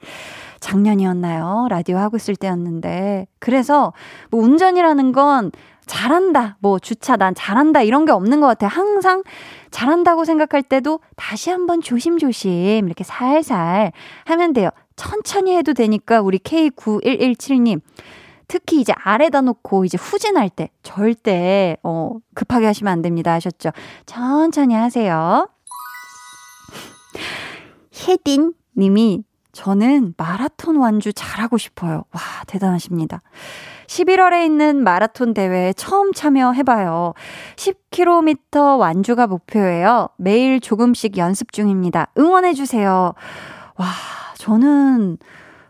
작년이었나요? 라디오 하고 있을 때였는데. 그래서 뭐 운전이라는 건 잘한다. 뭐 주차 난 잘한다. 이런 게 없는 것 같아요. 항상 잘한다고 생각할 때도 다시 한번 조심조심 이렇게 살살 하면 돼요. 천천히 해도 되니까 우리 K9117님. 특히 이제 아래다 놓고 이제 후진할 때 절대 어 급하게 하시면 안 됩니다 하셨죠. 천천히 하세요. 혜딘 님이 저는 마라톤 완주 잘하고 싶어요. 와, 대단하십니다. 11월에 있는 마라톤 대회에 처음 참여해봐요. 10km 완주가 목표예요. 매일 조금씩 연습 중입니다. 응원해주세요. 와, 저는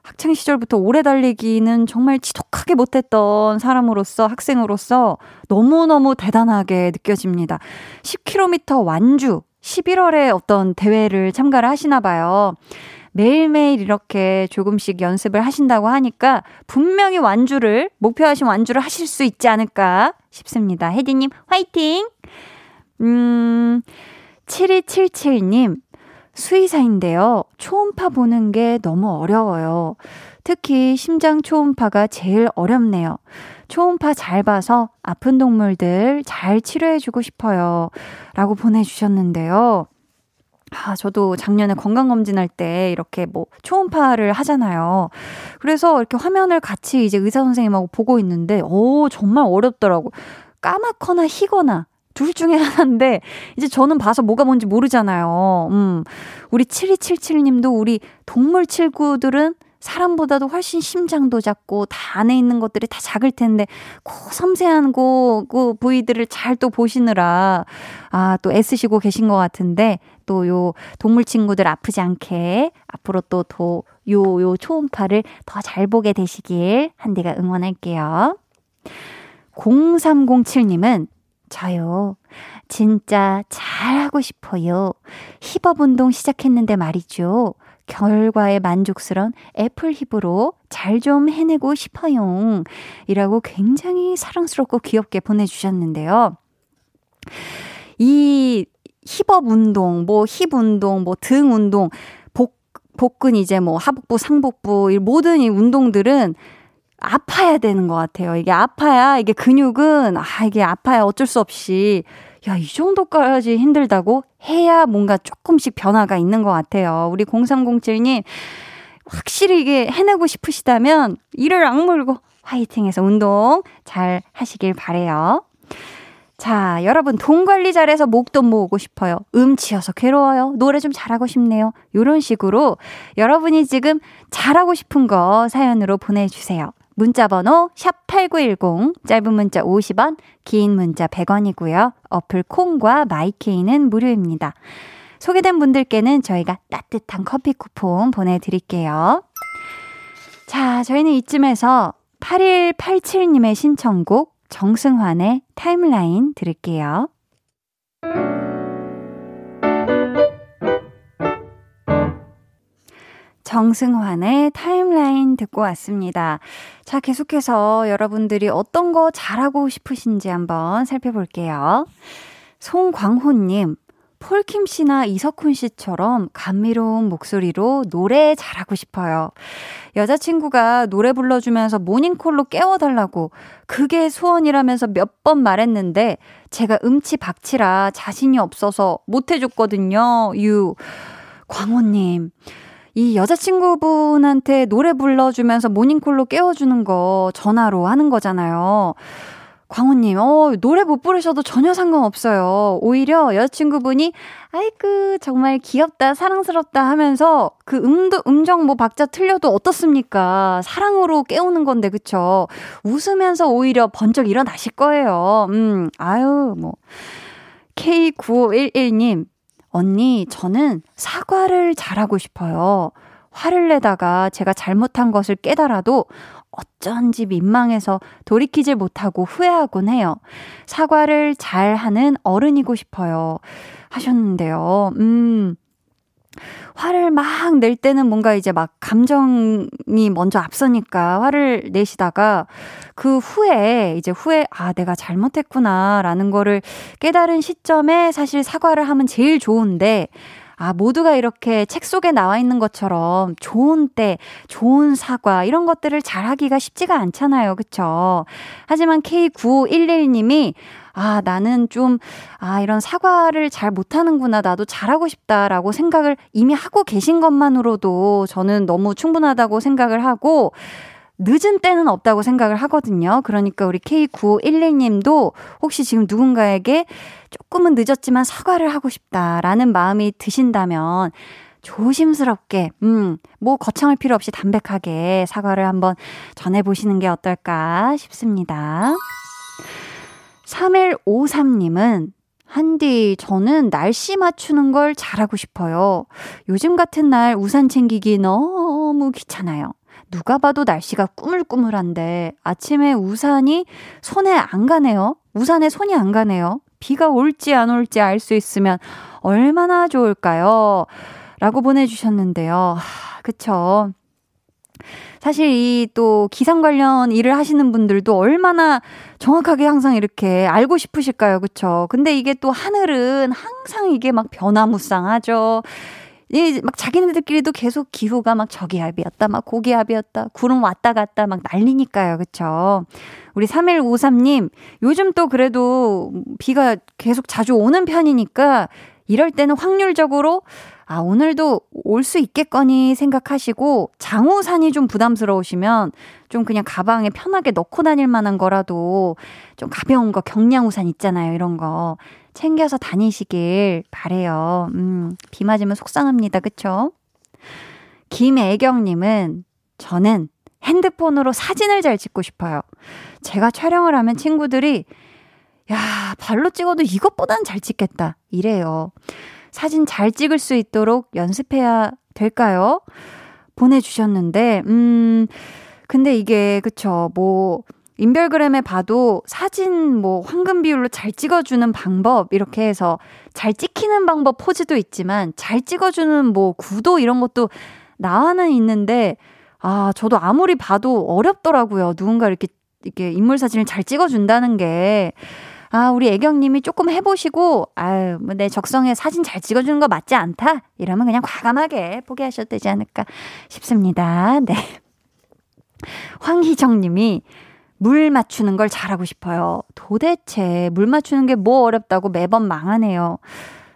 학창 시절부터 오래 달리기는 정말 지독하게 못했던 사람으로서 학생으로서 너무너무 대단하게 느껴집니다. 10km 완주 11월에 어떤 대회를 참가를 하시나 봐요. 매일매일 이렇게 조금씩 연습을 하신다고 하니까 분명히 완주를, 목표하신 완주를 하실 수 있지 않을까 싶습니다. 혜디님, 화이팅! 음, 7277님, 수의사인데요. 초음파 보는 게 너무 어려워요. 특히 심장 초음파가 제일 어렵네요. 초음파 잘 봐서 아픈 동물들 잘 치료해주고 싶어요. 라고 보내주셨는데요. 아, 저도 작년에 건강검진할 때 이렇게 뭐 초음파를 하잖아요. 그래서 이렇게 화면을 같이 이제 의사 선생님하고 보고 있는데, 오, 정말 어렵더라고. 까맣거나 희거나 둘 중에 하나인데, 이제 저는 봐서 뭐가 뭔지 모르잖아요. 음. 우리 7277님도 우리 동물 칠구들은 사람보다도 훨씬 심장도 작고 다 안에 있는 것들이 다 작을 텐데 그 섬세한 그, 그 부위들을 잘 또 보시느라 아 또 애쓰시고 계신 것 같은데 또 요 동물 친구들 아프지 않게 앞으로 또요요 초음파를 더 잘 보게 되시길 한디가 응원할게요. 0307님은 저요. 진짜 잘하고 싶어요. 힙업 운동 시작했는데 말이죠. 결과에 만족스런 애플 힙으로 잘 좀 해내고 싶어요. 이라고 굉장히 사랑스럽고 귀엽게 보내주셨는데요. 이 힙업 운동, 뭐 힙 운동, 뭐 등 운동, 복, 복근 이제 뭐 하복부, 상복부, 이 모든 이 운동들은 아파야 되는 것 같아요. 이게 아파야, 이게 근육은, 아, 이게 아파야 어쩔 수 없이 야, 이 정도까지 힘들다고 해야 뭔가 조금씩 변화가 있는 것 같아요. 우리 0307님, 확실히 이게 해내고 싶으시다면 이를 악물고 화이팅해서 운동 잘 하시길 바래요. 자, 여러분 돈 관리 잘해서 목돈 모으고 싶어요. 음치여서 괴로워요. 노래 좀 잘하고 싶네요. 요런 식으로 여러분이 지금 잘하고 싶은 거 사연으로 보내주세요. 문자 번호 샵8910 짧은 문자 50원 긴 문자 100원이고요. 어플 콩과 마이케이는 무료입니다. 소개된 분들께는 저희가 따뜻한 커피 쿠폰 보내드릴게요. 자, 저희는 이쯤에서 8187님의 신청곡 정승환의 타임라인 들을게요. 정승환의 타임라인 듣고 왔습니다. 자, 계속해서 여러분들이 어떤 거 잘하고 싶으신지 한번 살펴볼게요. 송광호님, 폴킴 씨나 이석훈 씨처럼 감미로운 목소리로 노래 잘하고 싶어요. 여자친구가 노래 불러주면서 모닝콜로 깨워달라고 그게 소원이라면서 몇 번 말했는데 제가 음치 박치라 자신이 없어서 못해줬거든요. 유. 광호님. 이 여자친구분한테 노래 불러주면서 모닝콜로 깨워주는 거 전화로 하는 거잖아요. 광호님, 어, 노래 못 부르셔도 전혀 상관없어요. 오히려 여자친구분이, 아이고, 정말 귀엽다, 사랑스럽다 하면서 그 음도, 음정 뭐 박자 틀려도 어떻습니까? 사랑으로 깨우는 건데, 그쵸? 웃으면서 오히려 번쩍 일어나실 거예요. 음, 아유, 뭐. K9511님, 언니, 저는 사과를 잘하고 싶어요. 화를 내다가 제가 잘못한 것을 깨달아도 어쩐지 민망해서 돌이키질 못하고 후회하곤 해요. 사과를 잘 하는 어른이고 싶어요. 하셨는데요. 음. 화를 막 낼 때는 뭔가 이제 막 감정이 먼저 앞서니까 화를 내시다가 그 후에 이제 후에 아 내가 잘못했구나라는 거를 깨달은 시점에 사실 사과를 하면 제일 좋은데 아, 모두가 이렇게 책 속에 나와 있는 것처럼 좋은 때, 좋은 사과, 이런 것들을 잘 하기가 쉽지가 않잖아요. 그쵸? 하지만 K9511님이 아, 나는 좀, 아, 이런 사과를 잘 못하는구나. 나도 잘하고 싶다라고 생각을 이미 하고 계신 것만으로도 저는 너무 충분하다고 생각을 하고, 늦은 때는 없다고 생각을 하거든요. 그러니까 우리 K9511님도 혹시 지금 누군가에게 조금은 늦었지만 사과를 하고 싶다라는 마음이 드신다면 조심스럽게, 음, 뭐 거창할 필요 없이 담백하게 사과를 한번 전해보시는 게 어떨까 싶습니다. 3153님은 한디, 저는 날씨 맞추는 걸 잘하고 싶어요. 요즘 같은 날 우산 챙기기 너무 귀찮아요. 누가 봐도 날씨가 꾸물꾸물한데 아침에 우산이 손에 안 가네요. 우산에 손이 안 가네요. 비가 올지 안 올지 알 수 있으면 얼마나 좋을까요? 라고 보내주셨는데요. 하, 그쵸. 사실 이 또 기상 관련 일을 하시는 분들도 얼마나 정확하게 항상 이렇게 알고 싶으실까요? 그쵸? 근데 이게 또 하늘은 항상 이게 막 변화무쌍하죠. 이막 자기네들끼리도 계속 기후가 막 저기압이었다, 막 고기압이었다, 구름 왔다 갔다 막 난리니까요. 그쵸? 우리 3153님, 요즘 또 그래도 비가 계속 자주 오는 편이니까 이럴 때는 확률적으로 아, 오늘도 올 수 있겠거니 생각하시고 장우산이 좀 부담스러우시면 좀 그냥 가방에 편하게 넣고 다닐 만한 거라도 좀 가벼운 거 경량우산 있잖아요. 이런 거 챙겨서 다니시길 바래요. 음, 비 맞으면 속상합니다. 그쵸? 김애경 님은 저는 핸드폰으로 사진을 잘 찍고 싶어요. 제가 촬영을 하면 친구들이 야, 발로 찍어도 이것보단 잘 찍겠다. 이래요. 사진 잘 찍을 수 있도록 연습해야 될까요? 보내주셨는데, 음, 근데 이게, 그쵸, 뭐, 인별그램에 봐도 사진 뭐 황금 비율로 잘 찍어주는 방법 이렇게 해서 잘 찍히는 방법 포즈도 있지만 잘 찍어주는 뭐 구도 이런 것도 나와는 있는데 아 저도 아무리 봐도 어렵더라고요 누군가 이렇게 이렇게 인물 사진을 잘 찍어준다는 게 아, 우리 애경님이 조금 해보시고, 아유, 뭐 내 적성에 사진 잘 찍어주는 거 맞지 않다? 이러면 그냥 과감하게 포기하셔도 되지 않을까 싶습니다. 네. 황희정 님이 물 맞추는 걸 잘하고 싶어요. 도대체 물 맞추는 게 뭐 어렵다고 매번 망하네요.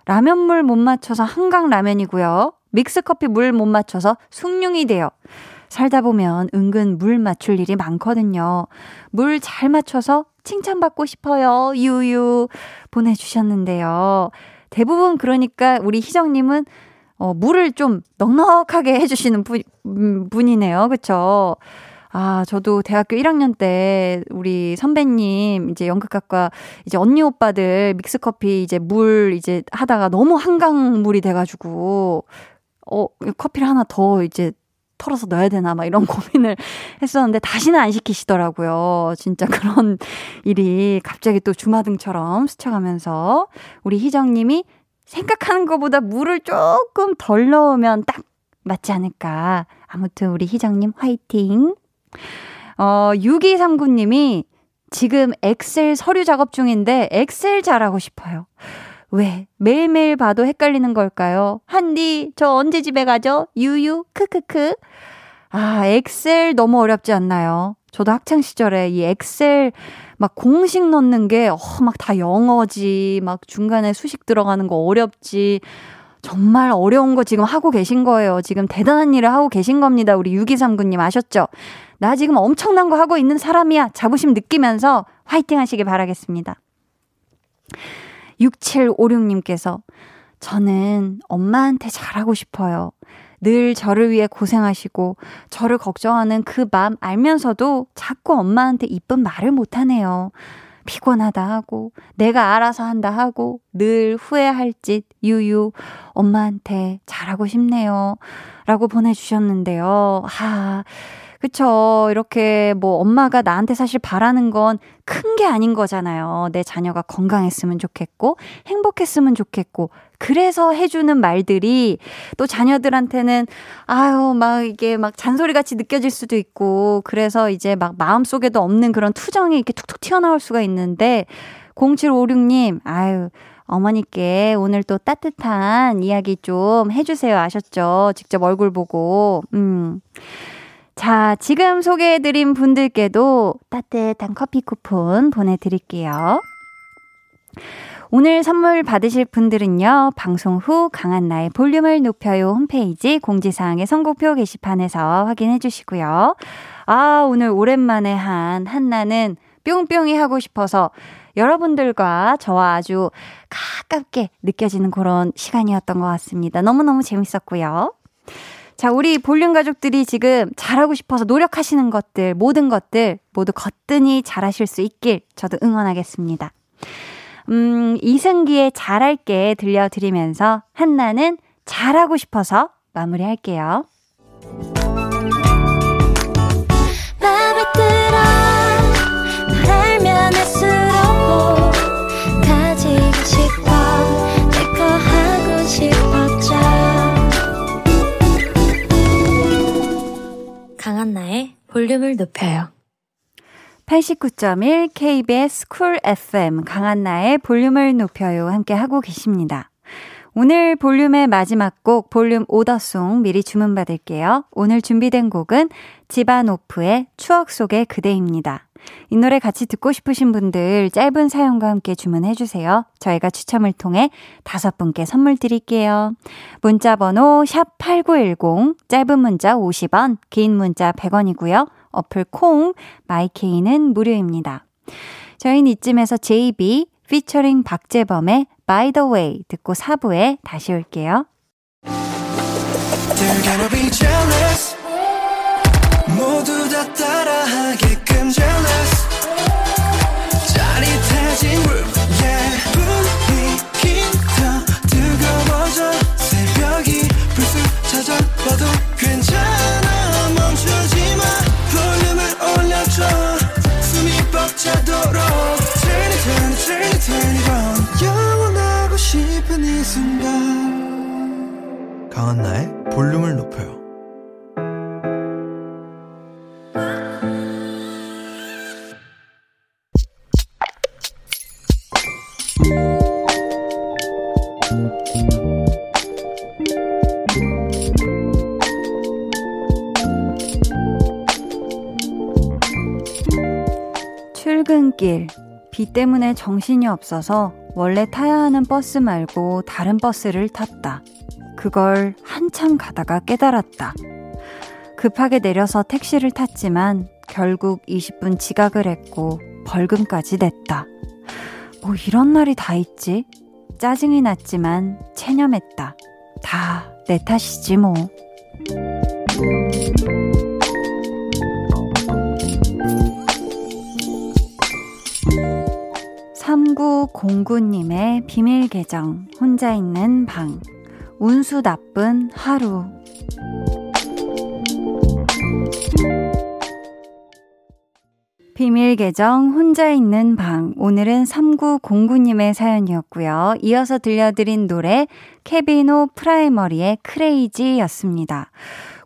라면 물 못 맞춰서 한강 라면이고요. 믹스 커피 물 못 맞춰서 숭늉이 돼요. 살다 보면 은근 물 맞출 일이 많거든요. 물 잘 맞춰서 칭찬받고 싶어요. 유유 보내주셨는데요. 대부분 그러니까 우리 희정님은 어, 물을 좀 넉넉하게 해주시는 분, 음, 분이네요. 그쵸? 아, 저도 대학교 1학년 때 우리 선배님 이제 연극학과 이제 언니 오빠들 믹스커피 이제 물 이제 하다가 너무 한강물이 돼가지고 어, 커피를 하나 더 이제 털어서 넣어야 되나 막 이런 고민을 했었는데 다시는 안 시키시더라고요. 진짜 그런 일이 갑자기 또 주마등처럼 스쳐가면서 우리 희정님이 생각하는 것보다 물을 조금 덜 넣으면 딱 맞지 않을까. 아무튼 우리 희정님 화이팅. 어, 6239님이 지금 엑셀 서류 작업 중인데 엑셀 잘하고 싶어요. 왜? 매일매일 봐도 헷갈리는 걸까요? 한디, 저 언제 집에 가죠? 유유, 크크크. 아, 엑셀 너무 어렵지 않나요? 저도 학창 시절에 이 엑셀 막 공식 넣는 게, 어, 막 다 영어지, 막 중간에 수식 들어가는 거 어렵지. 정말 어려운 거 지금 하고 계신 거예요. 지금 대단한 일을 하고 계신 겁니다. 우리 6239님 아셨죠? 나 지금 엄청난 거 하고 있는 사람이야. 자부심 느끼면서 화이팅 하시길 바라겠습니다. 6756님께서 저는 엄마한테 잘하고 싶어요. 늘 저를 위해 고생하시고 저를 걱정하는 그 마음 알면서도 자꾸 엄마한테 이쁜 말을 못하네요. 피곤하다 하고 내가 알아서 한다 하고 늘 후회할 짓 유유 엄마한테 잘하고 싶네요. 라고 보내주셨는데요. 하. 그쵸. 이렇게 뭐 엄마가 나한테 사실 바라는 건 큰 게 아닌 거잖아요. 내 자녀가 건강했으면 좋겠고, 행복했으면 좋겠고, 그래서 해주는 말들이 또 자녀들한테는 아유, 막 이게 막 잔소리 같이 느껴질 수도 있고, 그래서 이제 막 마음속에도 없는 그런 투정이 이렇게 툭툭 튀어나올 수가 있는데, 0756님, 아유, 어머니께 오늘 또 따뜻한 이야기 좀 해주세요. 아셨죠? 직접 얼굴 보고. 음. 자, 지금 소개해드린 분들께도 따뜻한 커피 쿠폰 보내드릴게요. 오늘 선물 받으실 분들은요, 방송 후 강한 나의 볼륨을 높여요 홈페이지 공지사항의 선곡표 게시판에서 확인해 주시고요. 아, 오늘 오랜만에 한 한나는 뿅뿅이 하고 싶어서 여러분들과 저와 아주 가깝게 느껴지는 그런 시간이었던 것 같습니다. 너무너무 재밌었고요. 자, 우리 볼륨 가족들이 지금 잘하고 싶어서 노력하시는 것들, 모든 것들 모두 거뜬히 잘하실 수 있길 저도 응원하겠습니다. 음, 이승기의 잘할게 들려드리면서 한나는 잘하고 싶어서 마무리할게요. 한나의 볼륨을 높여요. 89.1 KBS Cool FM 강한나의 볼륨을 높여요 함께 하고 계십니다. 오늘 볼륨의 마지막 곡 볼륨 order song 미리 주문받을게요. 오늘 준비된 곡은 지바노프의 추억 속의 그대입니다. 이 노래 같이 듣고 싶으신 분들 짧은 사연과 함께 주문해 주세요. 저희가 추첨을 통해 다섯 분께 선물 드릴게요. 문자 번호 샵 8910 짧은 문자 50원, 긴 문자 100원이고요. 어플 콩 마이케이는 무료입니다. 저희는 이쯤에서 JB 피처링 박재범의 By the Way 듣고 4부에 다시 올게요. Turn it turn it turn it on 싶은 이 순간 강한나의 볼륨을 높여요 출근길. 비 때문에 정신이 없어서 원래 타야 하는 버스 말고 다른 버스를 탔다. 그걸 한참 가다가 깨달았다. 급하게 내려서 택시를 탔지만 결국 20분 지각을 했고 벌금까지 냈다. 뭐 이런 날이 다 있지? 짜증이 났지만 체념했다. 다 내 탓이지 뭐. 3909님의 비밀 계정, 혼자 있는 방, 운수 나쁜 하루. 비밀 계정 혼자 있는 방. 오늘은 3909님의 사연이었고요. 이어서 들려드린 노래 케비노 프라이머리의 크레이지였습니다.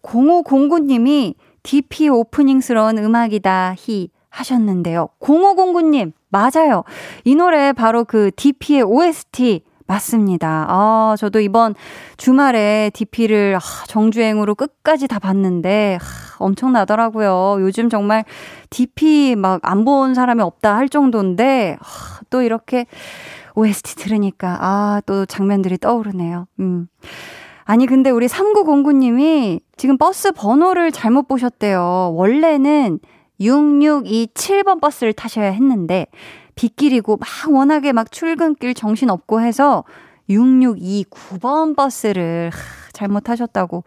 0509님이 DP 오프닝스러운 음악이다 히 하셨는데요. 0509님 맞아요. 이 노래 바로 그 DP의 OST 맞습니다. 아, 저도 이번 주말에 DP를 정주행으로 끝까지 다 봤는데 엄청나더라고요. 요즘 정말 DP 막 안 본 사람이 없다 할 정도인데 또 이렇게 OST 들으니까 아, 또 장면들이 떠오르네요. 음. 아니, 근데 우리 3909님이 지금 버스 번호를 잘못 보셨대요. 원래는 6627번 버스를 타셔야 했는데 빗길이고 막 워낙에 막 출근길 정신 없고 해서 6629번 버스를 잘못 타셨다고.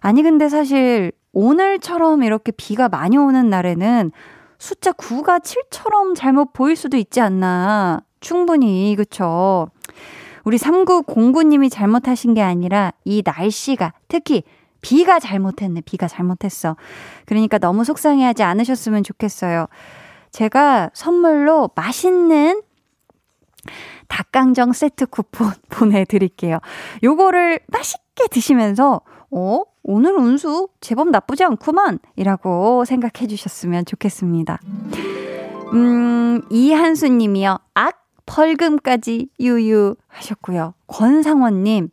아니 근데 사실 오늘처럼 이렇게 비가 많이 오는 날에는 숫자 9가 7처럼 잘못 보일 수도 있지 않나. 충분히 그쵸? 우리 3909님이 잘못하신 게 아니라 이 날씨가 특히 비가 잘못했네. 비가 잘못했어. 그러니까 너무 속상해하지 않으셨으면 좋겠어요. 제가 선물로 맛있는 닭강정 세트 쿠폰 보내드릴게요. 요거를 맛있게 드시면서, 어? 오늘 운수 제법 나쁘지 않구만! 이라고 생각해 주셨으면 좋겠습니다. 음, 이한수 님이요. 악! 펄금까지 유유 하셨고요. 권상원 님,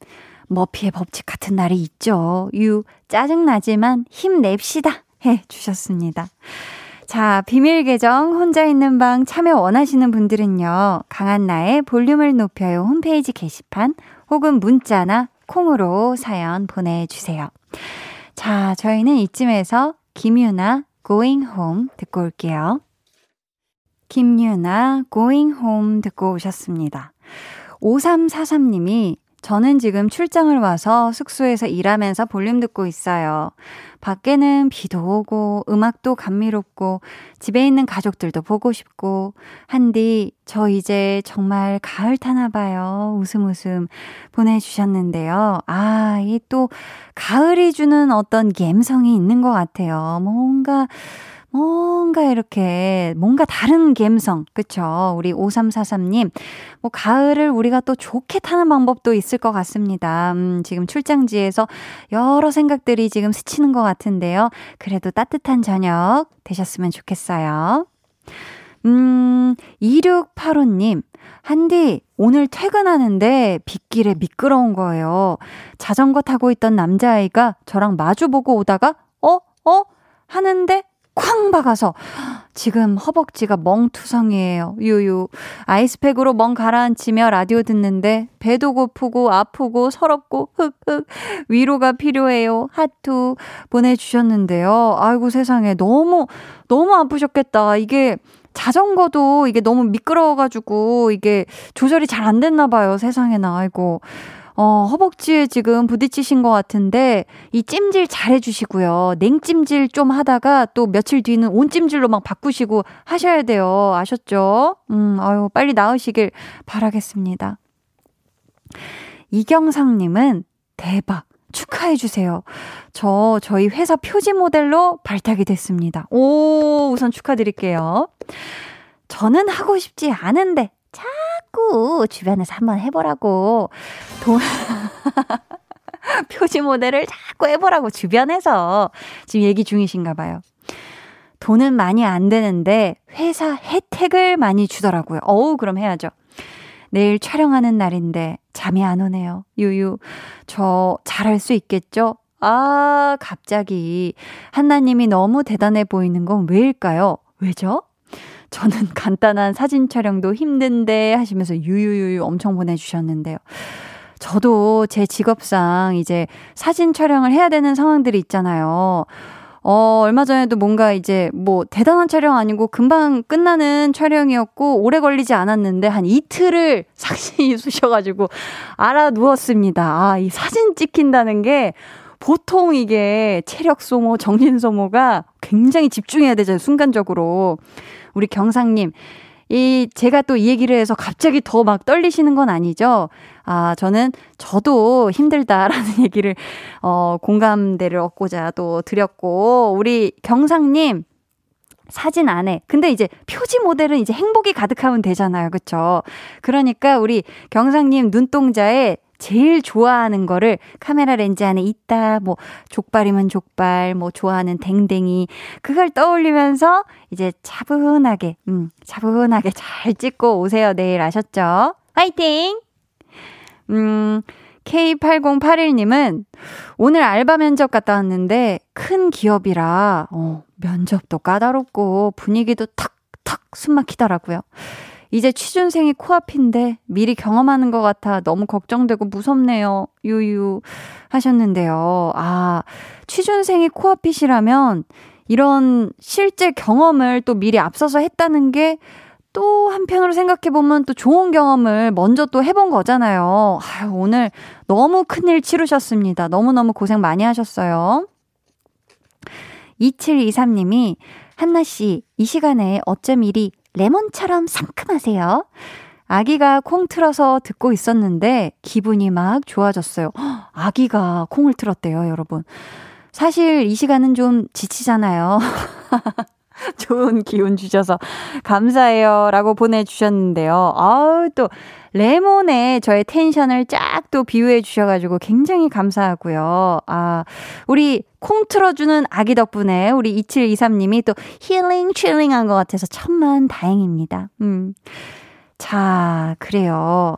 머피의 법칙 같은 날이 있죠. 유, 짜증나지만 힘냅시다. 해 주셨습니다. 자, 비밀 계정 혼자 있는 방 참여 원하시는 분들은요. 강한 나의 볼륨을 높여요 홈페이지 게시판 혹은 문자나 콩으로 사연 보내주세요. 자, 저희는 이쯤에서 김유나 Going Home 듣고 올게요. 김유나 Going Home 듣고 오셨습니다. 5343님이 저는 지금 출장을 와서 숙소에서 일하면서 볼륨 듣고 있어요. 밖에는 비도 오고 음악도 감미롭고 집에 있는 가족들도 보고 싶고 한디 저 이제 정말 가을 타나 봐요. 웃음 웃음 보내주셨는데요. 아, 이 또 가을이 주는 어떤 감성이 있는 것 같아요. 뭔가 뭔가 이렇게, 뭔가 다른 감성. 그쵸? 우리 5343님. 뭐, 가을을 우리가 또 좋게 타는 방법도 있을 것 같습니다. 음, 지금 출장지에서 여러 생각들이 지금 스치는 것 같은데요. 그래도 따뜻한 저녁 되셨으면 좋겠어요. 음, 2685님. 한디, 오늘 퇴근하는데 빗길에 미끄러운 거예요. 자전거 타고 있던 남자아이가 저랑 마주보고 오다가, 어? 어? 하는데 쾅 박아서 지금 허벅지가 멍투성이에요. 유유. 아이스팩으로 멍 가라앉히며 라디오 듣는데 배도 고프고 아프고 서럽고 흑흑 위로가 필요해요. 하투 보내주셨는데요. 아이고 세상에 너무 너무 아프셨겠다. 이게 자전거도 이게 너무 미끄러워가지고 이게 조절이 잘 안 됐나 봐요. 세상에나 아이고. 어, 허벅지에 지금 부딪히신 것 같은데, 이 찜질 잘 해주시고요. 냉찜질 좀 하다가 또 며칠 뒤는 온찜질로 막 바꾸시고 하셔야 돼요. 아셨죠? 음, 아유, 빨리 나으시길 바라겠습니다. 이경상님은 대박. 축하해주세요. 저, 저희 회사 표지 모델로 발탁이 됐습니다. 오, 우선 축하드릴게요. 저는 하고 싶지 않은데, 자꾸 주변에서 한번 해보라고. 돈, 표지 모델을 자꾸 해보라고 주변에서 지금 얘기 중이신가 봐요. 돈은 많이 안 되는데 회사 혜택을 많이 주더라고요. 어우, 그럼 해야죠. 내일 촬영하는 날인데 잠이 안 오네요. 유유. 저 잘할 수 있겠죠? 아, 갑자기. 한나님이 너무 대단해 보이는 건 왜일까요? 왜죠? 저는 간단한 사진 촬영도 힘든데 하시면서 유유유유 엄청 보내주셨는데요. 저도 제 직업상 이제 사진 촬영을 해야 되는 상황들이 있잖아요. 어, 얼마 전에도 뭔가 이제 뭐 대단한 촬영 아니고 금방 끝나는 촬영이었고 오래 걸리지 않았는데 한 이틀을 상신이 쑤셔가지고 알아 누웠습니다. 아, 이 사진 찍힌다는 게 보통 이게 체력 소모, 정신 소모가 굉장히 집중해야 되잖아요, 순간적으로. 우리 경상님, 이, 제가 또 이 얘기를 해서 갑자기 더 막 떨리시는 건 아니죠? 아, 저는 저도 힘들다라는 얘기를, 어, 공감대를 얻고자 또 드렸고, 우리 경상님, 사진 안에. 근데 이제 표지 모델은 이제 행복이 가득하면 되잖아요. 그쵸? 그러니까 우리 경상님 눈동자에 제일 좋아하는 거를 카메라 렌즈 안에 있다. 뭐 족발이면 족발, 뭐 좋아하는 댕댕이 그걸 떠올리면서 이제 차분하게 음, 차분하게 잘 찍고 오세요. 내일 아셨죠? 화이팅! 음, K8081님은 오늘 알바 면접 갔다 왔는데 큰 기업이라 어, 면접도 까다롭고 분위기도 탁탁 숨 막히더라고요. 이제 취준생이 코앞인데 미리 경험하는 것 같아 너무 걱정되고 무섭네요. 유유 하셨는데요. 아, 취준생이 코앞이시라면 이런 실제 경험을 또 미리 앞서서 했다는 게 또 한편으로 생각해 보면 또 좋은 경험을 먼저 또 해본 거잖아요. 아유, 오늘 너무 큰일 치르셨습니다. 너무너무 고생 많이 하셨어요. 2723님이 한나씨, 이 시간에 어쩜 이리 레몬처럼 상큼하세요. 아기가 콩 틀어서 듣고 있었는데 기분이 막 좋아졌어요. 아기가 콩을 틀었대요, 여러분. 사실 이 시간은 좀 지치잖아요. 좋은 기운 주셔서 감사해요. 라고 보내주셨는데요. 아우, 또, 레몬에 저의 텐션을 쫙 또 비유해 주셔가지고 굉장히 감사하고요. 아, 우리 콩 틀어주는 아기 덕분에 우리 2723님이 또 힐링, 칠링한 것 같아서 천만 다행입니다. 음. 자, 그래요.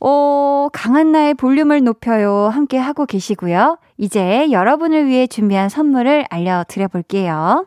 어, 강한나의 볼륨을 높여요. 함께 하고 계시고요. 이제 여러분을 위해 준비한 선물을 알려드려 볼게요.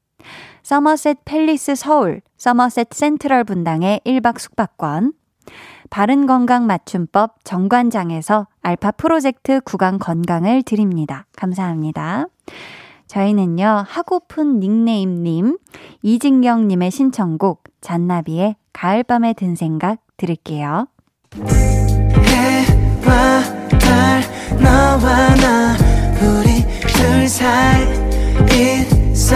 서머셋 팰리스 서울, 서머셋 센트럴 분당의 1박 숙박권, 바른 건강 맞춤법 정관장에서 알파 프로젝트 구강 건강을 드립니다. 감사합니다. 저희는요, 하고픈 닉네임님, 이진경님의 신청곡, 잔나비의 가을밤에 든 생각 들을게요. 해와 달 너와 나 우리 둘 사이 있어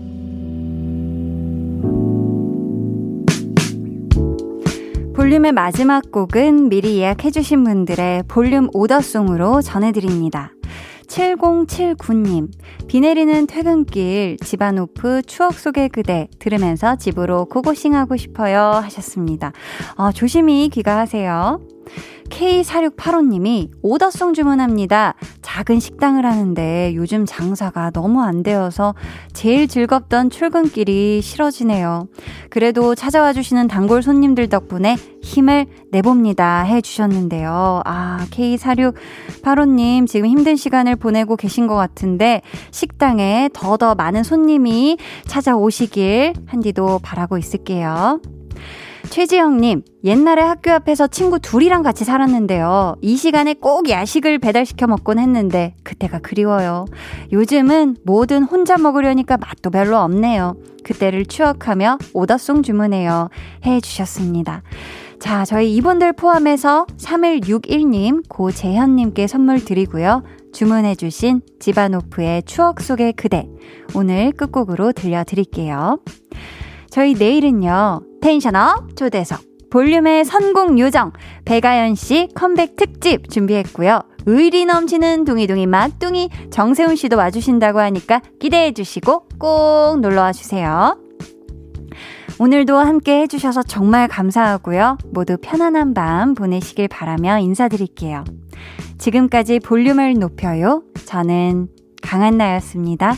볼륨의 마지막 곡은 미리 예약해주신 분들의 볼륨 오더송으로 전해드립니다. 7079님, 비 내리는 퇴근길 집안 오프 추억 속의 그대 들으면서 집으로 고고싱 하고 싶어요 하셨습니다. 아, 조심히 귀가하세요. K4685님이 오더송 주문합니다. 작은 식당을 하는데 요즘 장사가 너무 안 되어서 제일 즐겁던 출근길이 싫어지네요. 그래도 찾아와 주시는 단골 손님들 덕분에 힘을 내봅니다. 해 주셨는데요. 아, K4685님 지금 힘든 시간을 보내고 계신 것 같은데 식당에 더더 많은 손님이 찾아오시길 한디도 바라고 있을게요. 최지영님, 옛날에 학교 앞에서 친구 둘이랑 같이 살았는데요. 이 시간에 꼭 야식을 배달시켜 먹곤 했는데, 그때가 그리워요. 요즘은 뭐든 혼자 먹으려니까 맛도 별로 없네요. 그때를 추억하며 오더송 주문해요. 해 주셨습니다. 자, 저희 이분들 포함해서 3161님, 고재현님께 선물 드리고요. 주문해주신 지바노프의 추억 속의 그대. 오늘 끝곡으로 들려드릴게요. 저희 내일은요, 텐션업 초대석, 볼륨의 선곡 요정, 배가연 씨 컴백 특집 준비했고요. 의리 넘치는 둥이둥이 맛둥이 정세훈 씨도 와주신다고 하니까 기대해 주시고 꼭 놀러와 주세요. 오늘도 함께 해주셔서 정말 감사하고요. 모두 편안한 밤 보내시길 바라며 인사드릴게요. 지금까지 볼륨을 높여요. 저는 강한나였습니다.